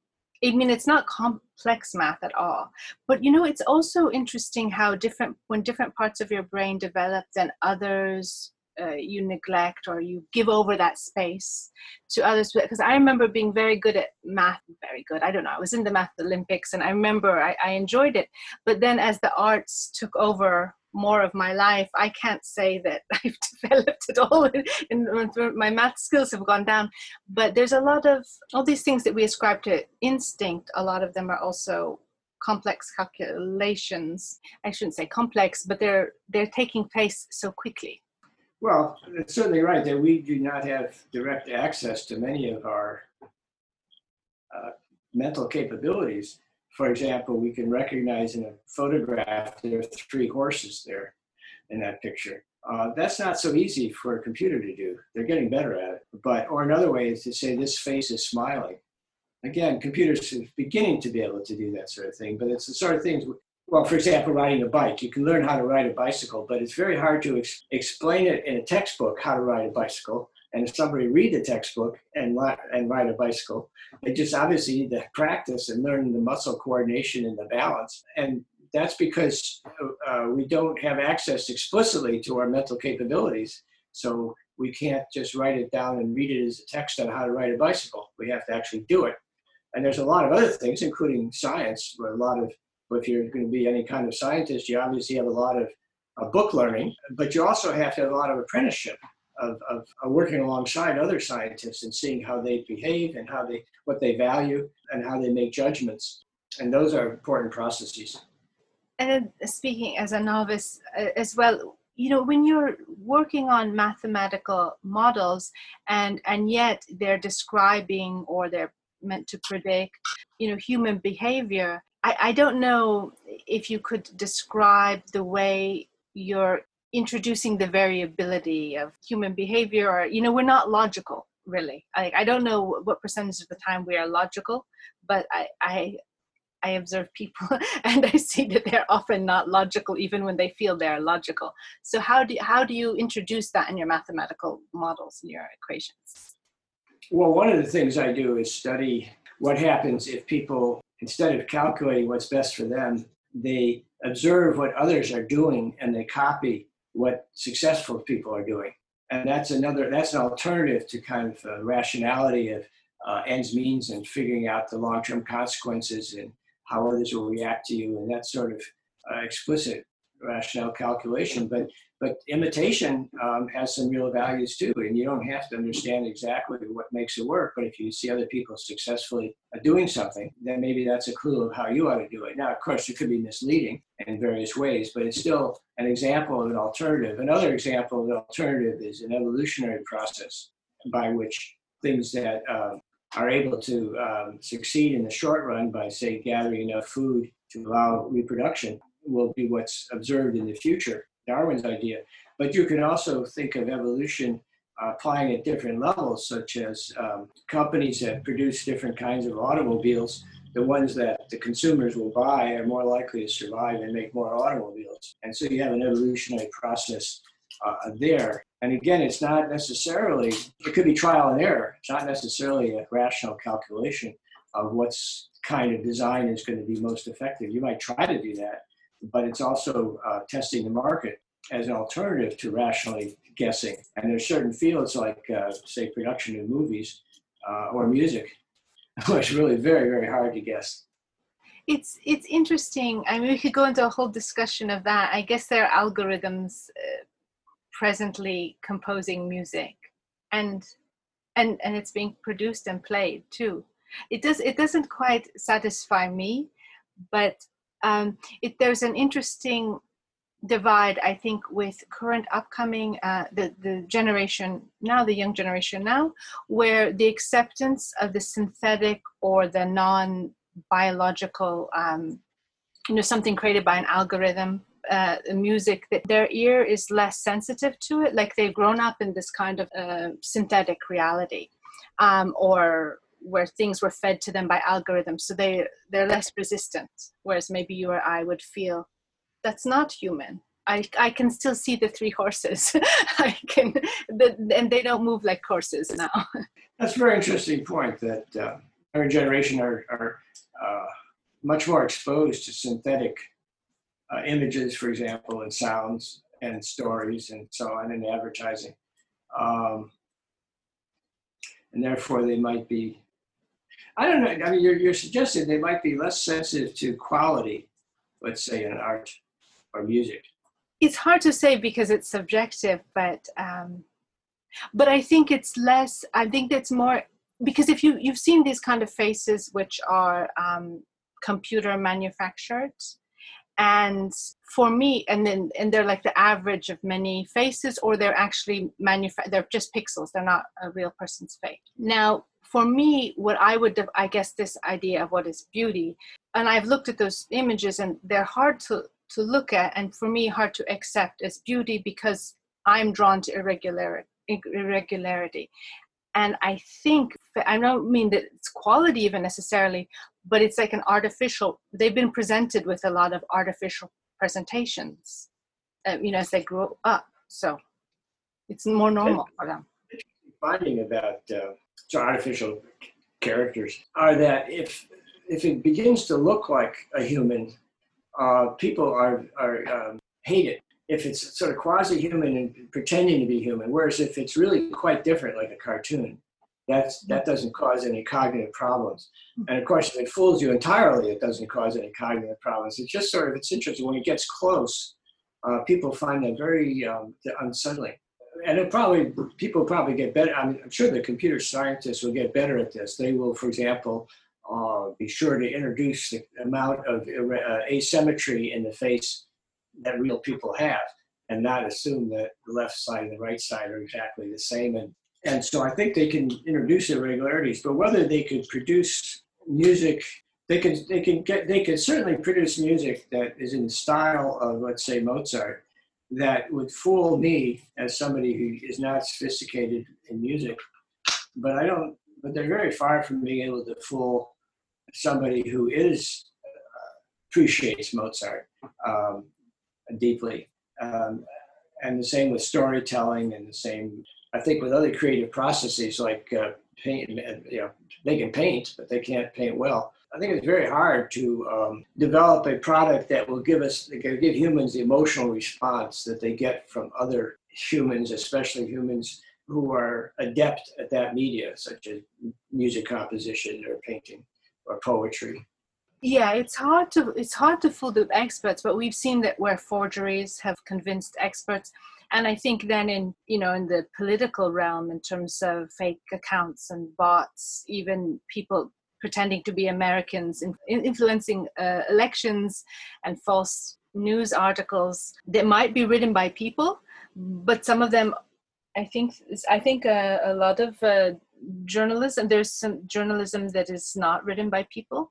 I mean, it's not complex math at all. But you know, it's also interesting how different when different parts of your brain develop, then others uh, you neglect or you give over that space to others because i remember being very good at math very good i don't know i was in the math olympics and i remember I, I enjoyed it but then as the arts took over more of my life. I can't say that i've developed it all in, in, my math skills have gone down but there's a lot of all these things that we ascribe to instinct a lot of them are also complex calculations. I shouldn't say complex but they're they're taking place so quickly. Well, it's certainly right that we do not have direct access to many of our uh, mental capabilities. For example, we can recognize in a photograph there are three horses there in that picture. Uh, that's not so easy for a computer to do. They're getting better at it. But or another way is to say this face is smiling. Again, computers are beginning to be able to do that sort of thing. But it's the sort of things well, for example, riding a bike. You can learn how to ride a bicycle, but it's very hard to ex- explain it in a textbook how to ride a bicycle. And if somebody read the textbook and, and ride a bicycle, they just obviously need to practice and learn the muscle coordination and the balance. And that's because uh, we don't have access explicitly to our mental capabilities. So we can't just write it down and read it as a text on how to ride a bicycle. We have to actually do it. And there's a lot of other things, including science, where a lot of if you're going to be any kind of scientist, you obviously have a lot of uh, book learning, but you also have to have a lot of apprenticeship of, of, working alongside other scientists and seeing how they behave and how they what they value and how they make judgments. And those are important processes. And speaking as a novice uh, as well, you know, when you're working on mathematical models and and yet they're describing or they're meant to predict, you know, human behavior I, I don't know if you could describe the way you're introducing the variability of human behavior or you know we're not logical really. I, I don't know what percentage of the time we are logical but i i i observe people and i see that they're often not logical even when they feel they're logical. So how do how do you introduce that in your mathematical models and your equations? Well one of the things i do is study what happens if people instead of calculating what's best for them, they observe what others are doing and they copy what successful people are doing. And that's another, that's an alternative to kind of uh, rationality of uh, ends means and figuring out the long term consequences and how others will react to you and that sort of uh, explicit rational calculation. But but imitation um, has some real values too, and you don't have to understand exactly what makes it work. But if you see other people successfully doing something, then maybe that's a clue of how you ought to do it. Now, of course, it could be misleading in various ways, but it's still an example of an alternative. Another example of an alternative is an evolutionary process by which things that um, are able to um, succeed in the short run by, say, gathering enough food to allow reproduction will be what's observed in the future Darwin's idea. But you can also think of evolution uh, applying at different levels, such as um, companies that produce different kinds of automobiles. The ones that the consumers will buy are more likely to survive and make more automobiles. And so you have an evolutionary process uh, there. And again, it's not necessarily, it could be trial and error. It's not necessarily a rational calculation of what's kind of design is going to be most effective. You might try to do that, but it's also uh, testing the market as an alternative to rationally guessing. And there's certain fields like, uh, say, production of movies uh, or music, which really very, very hard to guess. It's it's interesting. I mean, we could go into a whole discussion of that. I guess there are algorithms uh, presently composing music, and and and it's being produced and played too. It does it doesn't quite satisfy me, but um, it, there's an interesting divide, I think, with current upcoming uh, the the generation now, the young generation now, where the acceptance of the synthetic or the non biological, um, you know, something created by an algorithm. Uh, music that their ear is less sensitive to it like they've grown up in this kind of uh, synthetic reality um, or where things were fed to them by algorithms so they they're less resistant whereas maybe you or i would feel that's not human I, I can still see the three horses. I can, the, and they don't move like horses now. That's a very interesting point that uh, our generation are, are uh, much more exposed to synthetic uh, images, for example, and sounds and stories and so on in advertising. Um, and therefore they might be, I don't know, I mean, you're, you're suggesting they might be less sensitive to quality, let's say in art or music. It's hard to say because it's subjective, but um, but I think it's less. I think that's more because if you you've seen these kind of faces which are um, computer manufactured, and for me and then and they're like the average of many faces or they're actually manufactured they're just pixels they're not a real person's face now for me what i would i guess this idea of what is beauty and i've looked at those images and they're hard to to look at and for me hard to accept as beauty because i'm drawn to irregularity irregularity. And i think i don't mean that it's quality even necessarily but it's like an artificial they've been presented with a lot of artificial presentations uh, you know as they grow up. So it's more normal for them. finding about uh, artificial characters are that if if it begins to look like a human uh, people are are um, hate it if it's sort of quasi-human and pretending to be human whereas if it's really quite different like a cartoon that's, that doesn't cause any cognitive problems. And of course, if it fools you entirely, it doesn't cause any cognitive problems. It's just sort of, it's interesting. When it gets close, uh, people find that very um, unsettling. And it probably, people probably get better. I mean, I'm sure the computer scientists will get better at this. They will, for example, uh, be sure to introduce the amount of uh, asymmetry in the face that real people have and not assume that the left side and the right side are exactly the same and and so I think they can introduce irregularities, but whether they could produce music, they can they can get they can certainly produce music that is in the style of let's say Mozart, that would fool me as somebody who is not sophisticated in music. But I don't. But they're very far from being able to fool somebody who is uh, appreciates Mozart um, deeply. Um, and the same with storytelling, and the same I think with other creative processes like uh, paint, you know, they can paint, but they can't paint well. I think it's very hard to um, develop a product that will give us, give humans the emotional response that they get from other humans, especially humans who are adept at that media, such as music composition or painting or poetry. Yeah, it's hard to it's hard to fool the experts, but we've seen that where forgeries have convinced experts and i think then in you know in the political realm in terms of fake accounts and bots even people pretending to be americans in, influencing uh, elections and false news articles that might be written by people but some of them i think i think uh, a lot of uh, journalism there's some journalism that is not written by people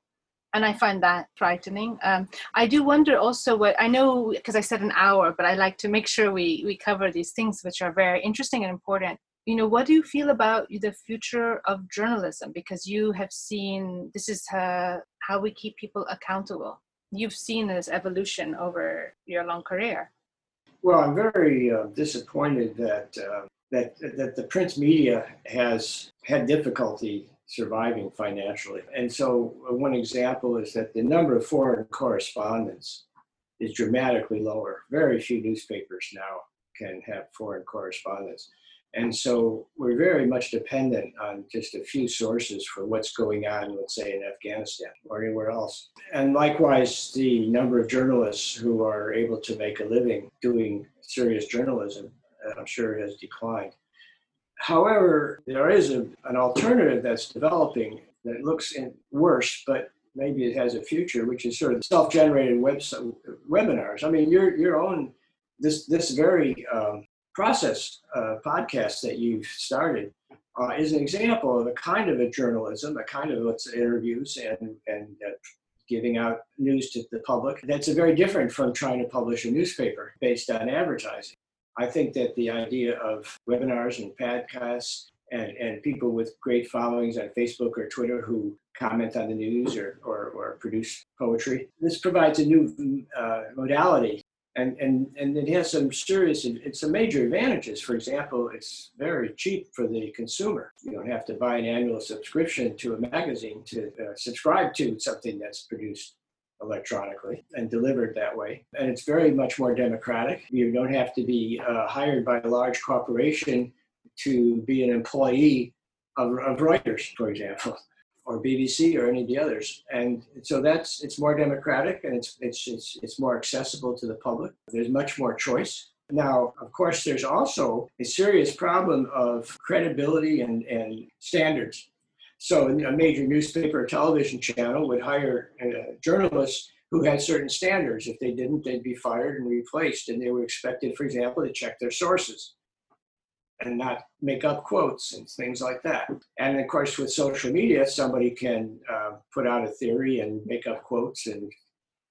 and I find that frightening. Um, I do wonder also what I know because I said an hour, but I like to make sure we we cover these things which are very interesting and important. You know, what do you feel about the future of journalism? Because you have seen this is how we keep people accountable. You've seen this evolution over your long career. Well, I'm very uh, disappointed that uh, that that the print media has had difficulty surviving financially. And so, uh, one example is that the number of foreign correspondents is dramatically lower. Very few newspapers now can have foreign correspondents. And so, we're very much dependent on just a few sources for what's going on, let's say, in Afghanistan or anywhere else. And likewise, the number of journalists who are able to make a living doing serious journalism, I'm sure, has declined. However, there is a, an alternative that's developing that looks worse, but maybe it has a future, which is sort of self-generated web, webinars. I mean, your your own this this very um, process uh, podcast that you've started uh, is an example of a kind of a journalism, a kind of what's interviews and and uh, giving out news to the public. That's a very different from trying to publish a newspaper based on advertising. I think that the idea of webinars and podcasts and, and people with great followings on Facebook or Twitter who comment on the news or, or, or produce poetry, this provides a new uh, modality and and and it has some serious it's some major advantages. For example it's very cheap for the consumer. You don't have to buy an annual subscription to a magazine to uh, subscribe to something that's produced electronically and delivered that way. And it's very much more democratic. You don't have to be uh, hired by a large corporation to be an employee of, of Reuters, for example or BBC or any of the others. And so that's it's more democratic and it's it's it's, it's more accessible to the public. There's much more choice. Now, of course, there's also a serious problem of credibility and, and standards. So a major newspaper or television channel would hire journalists who had certain standards. If they didn't, they'd be fired and replaced. And they were expected, for example, to check their sources and not make up quotes and things like that. And of course, with social media, somebody can uh, put out a theory and make up quotes and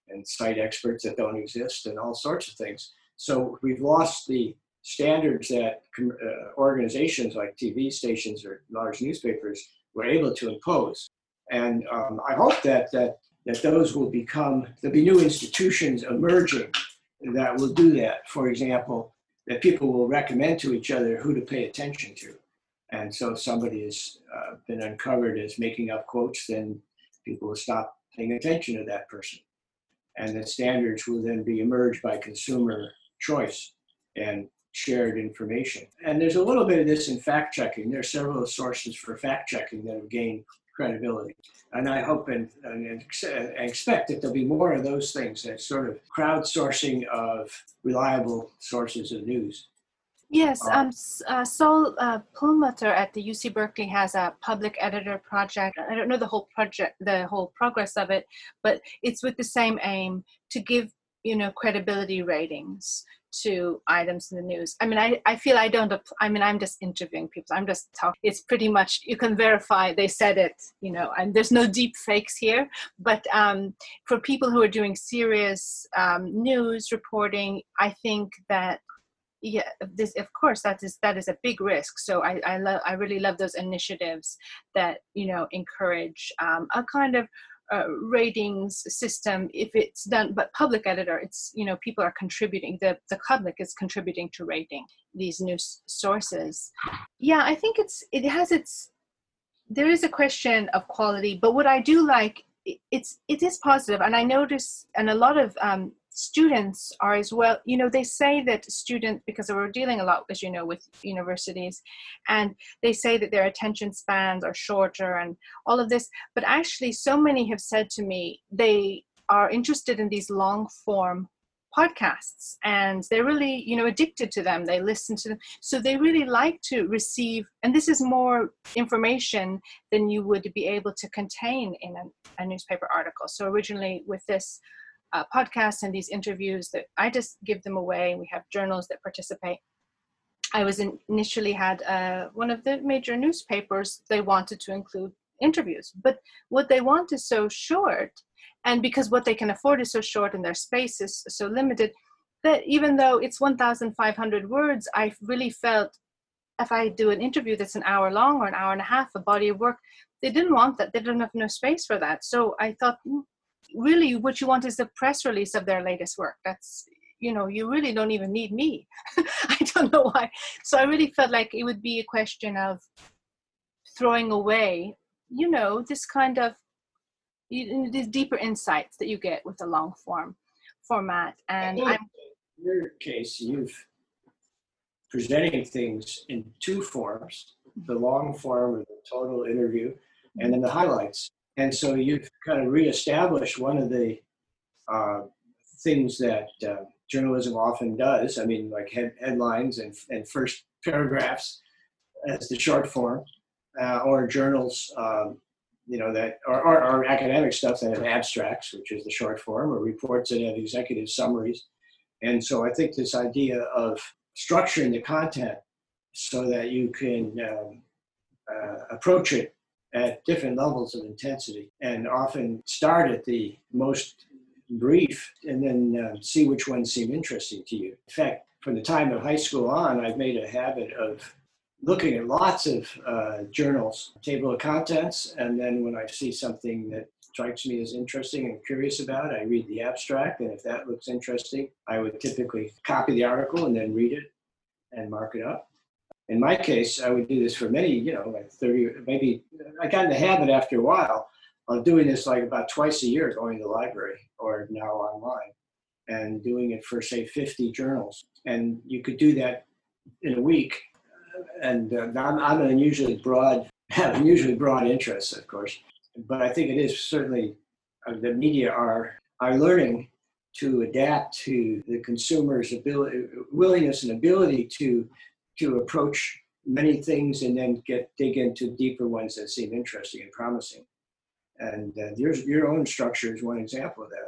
and cite experts that don't exist and all sorts of things. So we've lost the standards that uh, organizations like TV stations or large newspapers were able to impose. And um, I hope that that that those will become there'll be new institutions emerging that will do that. For example, that people will recommend to each other who to pay attention to. And so if somebody has uh, been uncovered as making up quotes, then people will stop paying attention to that person. And the standards will then be emerged by consumer choice and shared information. And there's a little bit of this in fact checking. There are several sources for fact checking that have gained credibility. And I hope and, and, expect that there'll be more of those things, that sort of crowdsourcing of reliable sources of news. Yes, uh, um, uh, Saul uh, Perlmutter at the UC Berkeley has a public editor project. I don't know the whole project, the whole progress of it, but it's with the same aim to give you know credibility ratings to items in the news. I mean, I, I feel I don't, I mean, I'm just interviewing people. I'm just talking. It's pretty much, you can verify they said it, you know, and there's no deep fakes here. But um, for people who are doing serious um, news reporting, I think that yeah this of course that is that is a big risk so i i love i really love those initiatives that you know encourage um, a kind of uh, ratings system if it's done but public editor it's you know people are contributing the the public is contributing to rating these news sources. Yeah i think it's it has its there is a question of quality but what i do like it's it is positive and i notice and a lot of um, students are as well you know they say that students because we're dealing a lot as you know with universities and they say that their attention spans are shorter and all of this but actually so many have said to me they are interested in these long form podcasts and they're really you know addicted to them they listen to them. So they really like to receive and this is more information than you would be able to contain in a, a newspaper article. So originally with this uh, podcasts and these interviews that I just give them away. We have journals that participate. I was in, initially had uh, one of the major newspapers. They wanted to include interviews, but what they want is so short, and because what they can afford is so short and their space is so limited, that even though it's 1,500 words, I really felt if I do an interview that's an hour long or an hour and a half, a body of work, they didn't want that. They didn't have no space for that. So I thought, hmm, really what you want is the press release of their latest work. That's you know you really don't even need me. I don't know why. So i really felt like it would be a question of throwing away you know this kind of you, these deeper insights that you get with the long form format. And i'm in your case you've presenting things in two forms the mm-hmm. long form of the total interview and then the highlights and so you've kind of reestablished one of the uh, things that uh, journalism often does. I mean, like head, headlines and, and first paragraphs as the short form, uh, or journals, um, you know, that or, or, academic stuff that have abstracts, which is the short form, or reports that have executive summaries. And so I think this idea of structuring the content so that you can um, uh, approach it at different levels of intensity and often start at the most brief and then uh, see which ones seem interesting to you. In fact, from the time of high school on, I've made a habit of looking at lots of uh, journals, table of contents, and then when I see something that strikes me as interesting and curious about, I read the abstract, and if that looks interesting, I would typically copy the article and then read it and mark it up. In my case, I would do this for many, you know, like 30, maybe I got in the habit after a while of doing this like about twice a year, going to the library or now online and doing it for say 50 journals. And you could do that in a week. And uh, I'm, I'm an unusually broad, have unusually broad interests, of course, but I think it is certainly uh, the media are are learning to adapt to the consumer's ability, willingness and ability to to approach many things and then get dig into deeper ones that seem interesting and promising. And uh, your your own structure is one example of that.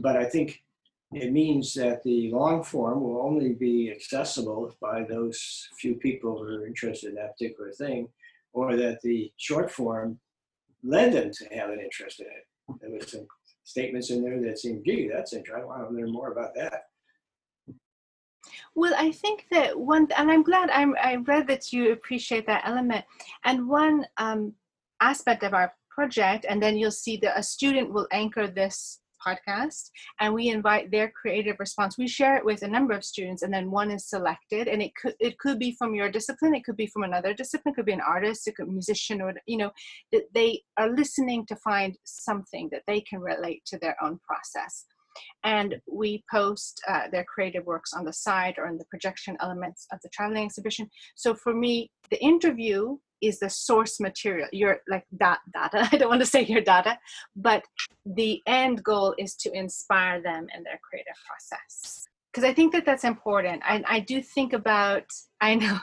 But I think it means that the long form will only be accessible by those few people who are interested in that particular thing, or that the short form led them to have an interest in it. There was some statements in there that seemed, gee, that's interesting. I want to learn more about that. Well, I think that one, and I'm glad I'm, I read that you appreciate that element. And one um, aspect of our project, and then you'll see that a student will anchor this podcast and we invite their creative response we share it with a number of students and then one is selected and it could it could be from your discipline it could be from another discipline it could be an artist it could be a musician or you know that they are listening to find something that they can relate to their own process and we post uh, their creative works on the side or in the projection elements of the traveling exhibition. So for me the interview is the source material your like that data. I don't want to say your data but the end goal is to inspire them in their creative process. Because i think that that's important. I, I do think about i know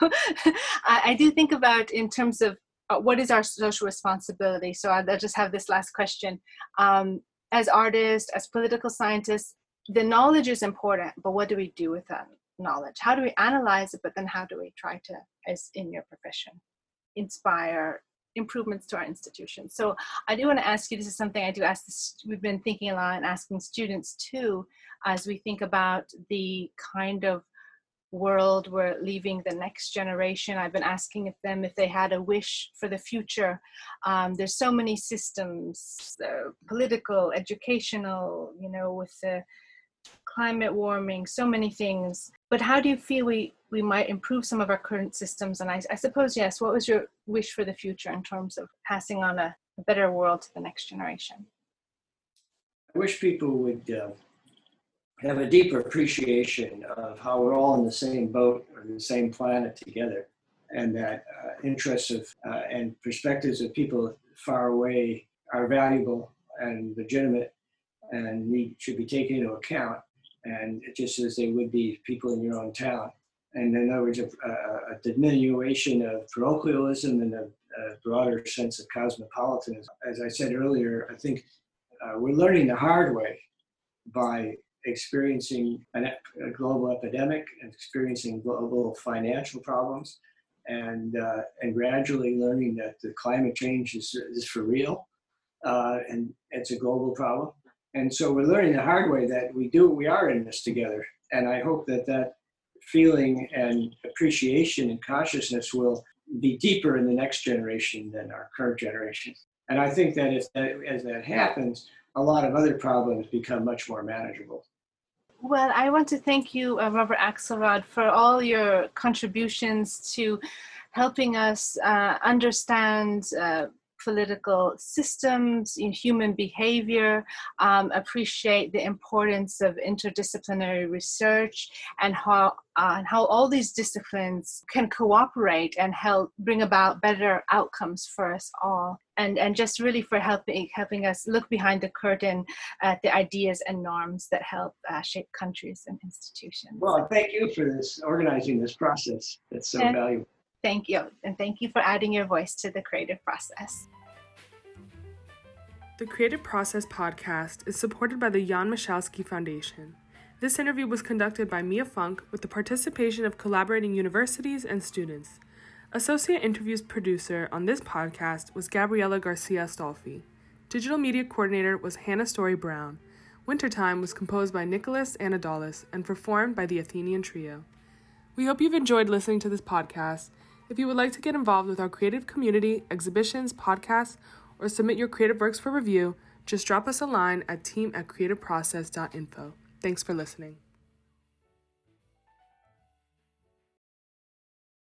I, I, do think about in terms of uh, what is our social responsibility? So i'll, I'll just have this last question. Um, as artists as political scientists the knowledge is important but what do we do with that knowledge how do we analyze it but then how do we try to as in your profession inspire improvements to our institutions. So I do want to ask you, this is something I do ask, this, we've been thinking a lot and asking students too, as we think about the kind of world we're leaving the next generation. I've been asking them if they had a wish for the future. Um, there's so many systems, uh, political, educational, you know, with the climate warming, so many things. But how do you feel we, we might improve some of our current systems? And I, I suppose, yes, what was your wish for the future in terms of passing on a, a better world to the next generation? I wish people would uh, have a deeper appreciation of how we're all in the same boat or the same planet together, and that uh, interests of uh, and perspectives of people far away are valuable and legitimate and need, should be taken into account, and just as they would be people in your own town. And in other words, a, a, diminution of parochialism and a, a, broader sense of cosmopolitanism. As I said earlier, I think uh, we're learning the hard way by experiencing an, a global epidemic and experiencing global financial problems and uh, and gradually learning that the climate change is, is for real uh, and it's a global problem and so we're learning the hard way that we do, we are in this together. And I hope that that feeling and appreciation and consciousness will be deeper in the next generation than our current generation. And I think that if that, as that happens, a lot of other problems become much more manageable. Well, I want to thank you, uh, Robert Axelrod, for all your contributions to helping us uh, understand uh, political systems, in human behavior, um, appreciate the importance of interdisciplinary research and how, uh, and how all these disciplines can cooperate and help bring about better outcomes for us all. And, and just really for helping helping us look behind the curtain at the ideas and norms that help uh, shape countries and institutions. Well, thank you for this organizing this process. It's so and, valuable. Thank you. And thank you for adding your voice to the creative process. The Creative Process podcast is supported by the Jan Michalski Foundation. This interview was conducted by Mia Funk with the participation of collaborating universities and students. Associate interviews producer on this podcast was Gabriela Garcia Stolfi. Digital media coordinator was Hannah Story Brown. Wintertime was composed by Nicholas Anadolus and performed by the Athenian Trio. We hope you've enjoyed listening to this podcast If you would like to get involved with our creative community, exhibitions, podcasts, or submit your creative works for review, just drop us a line at team at creativeprocess.info. Thanks for listening.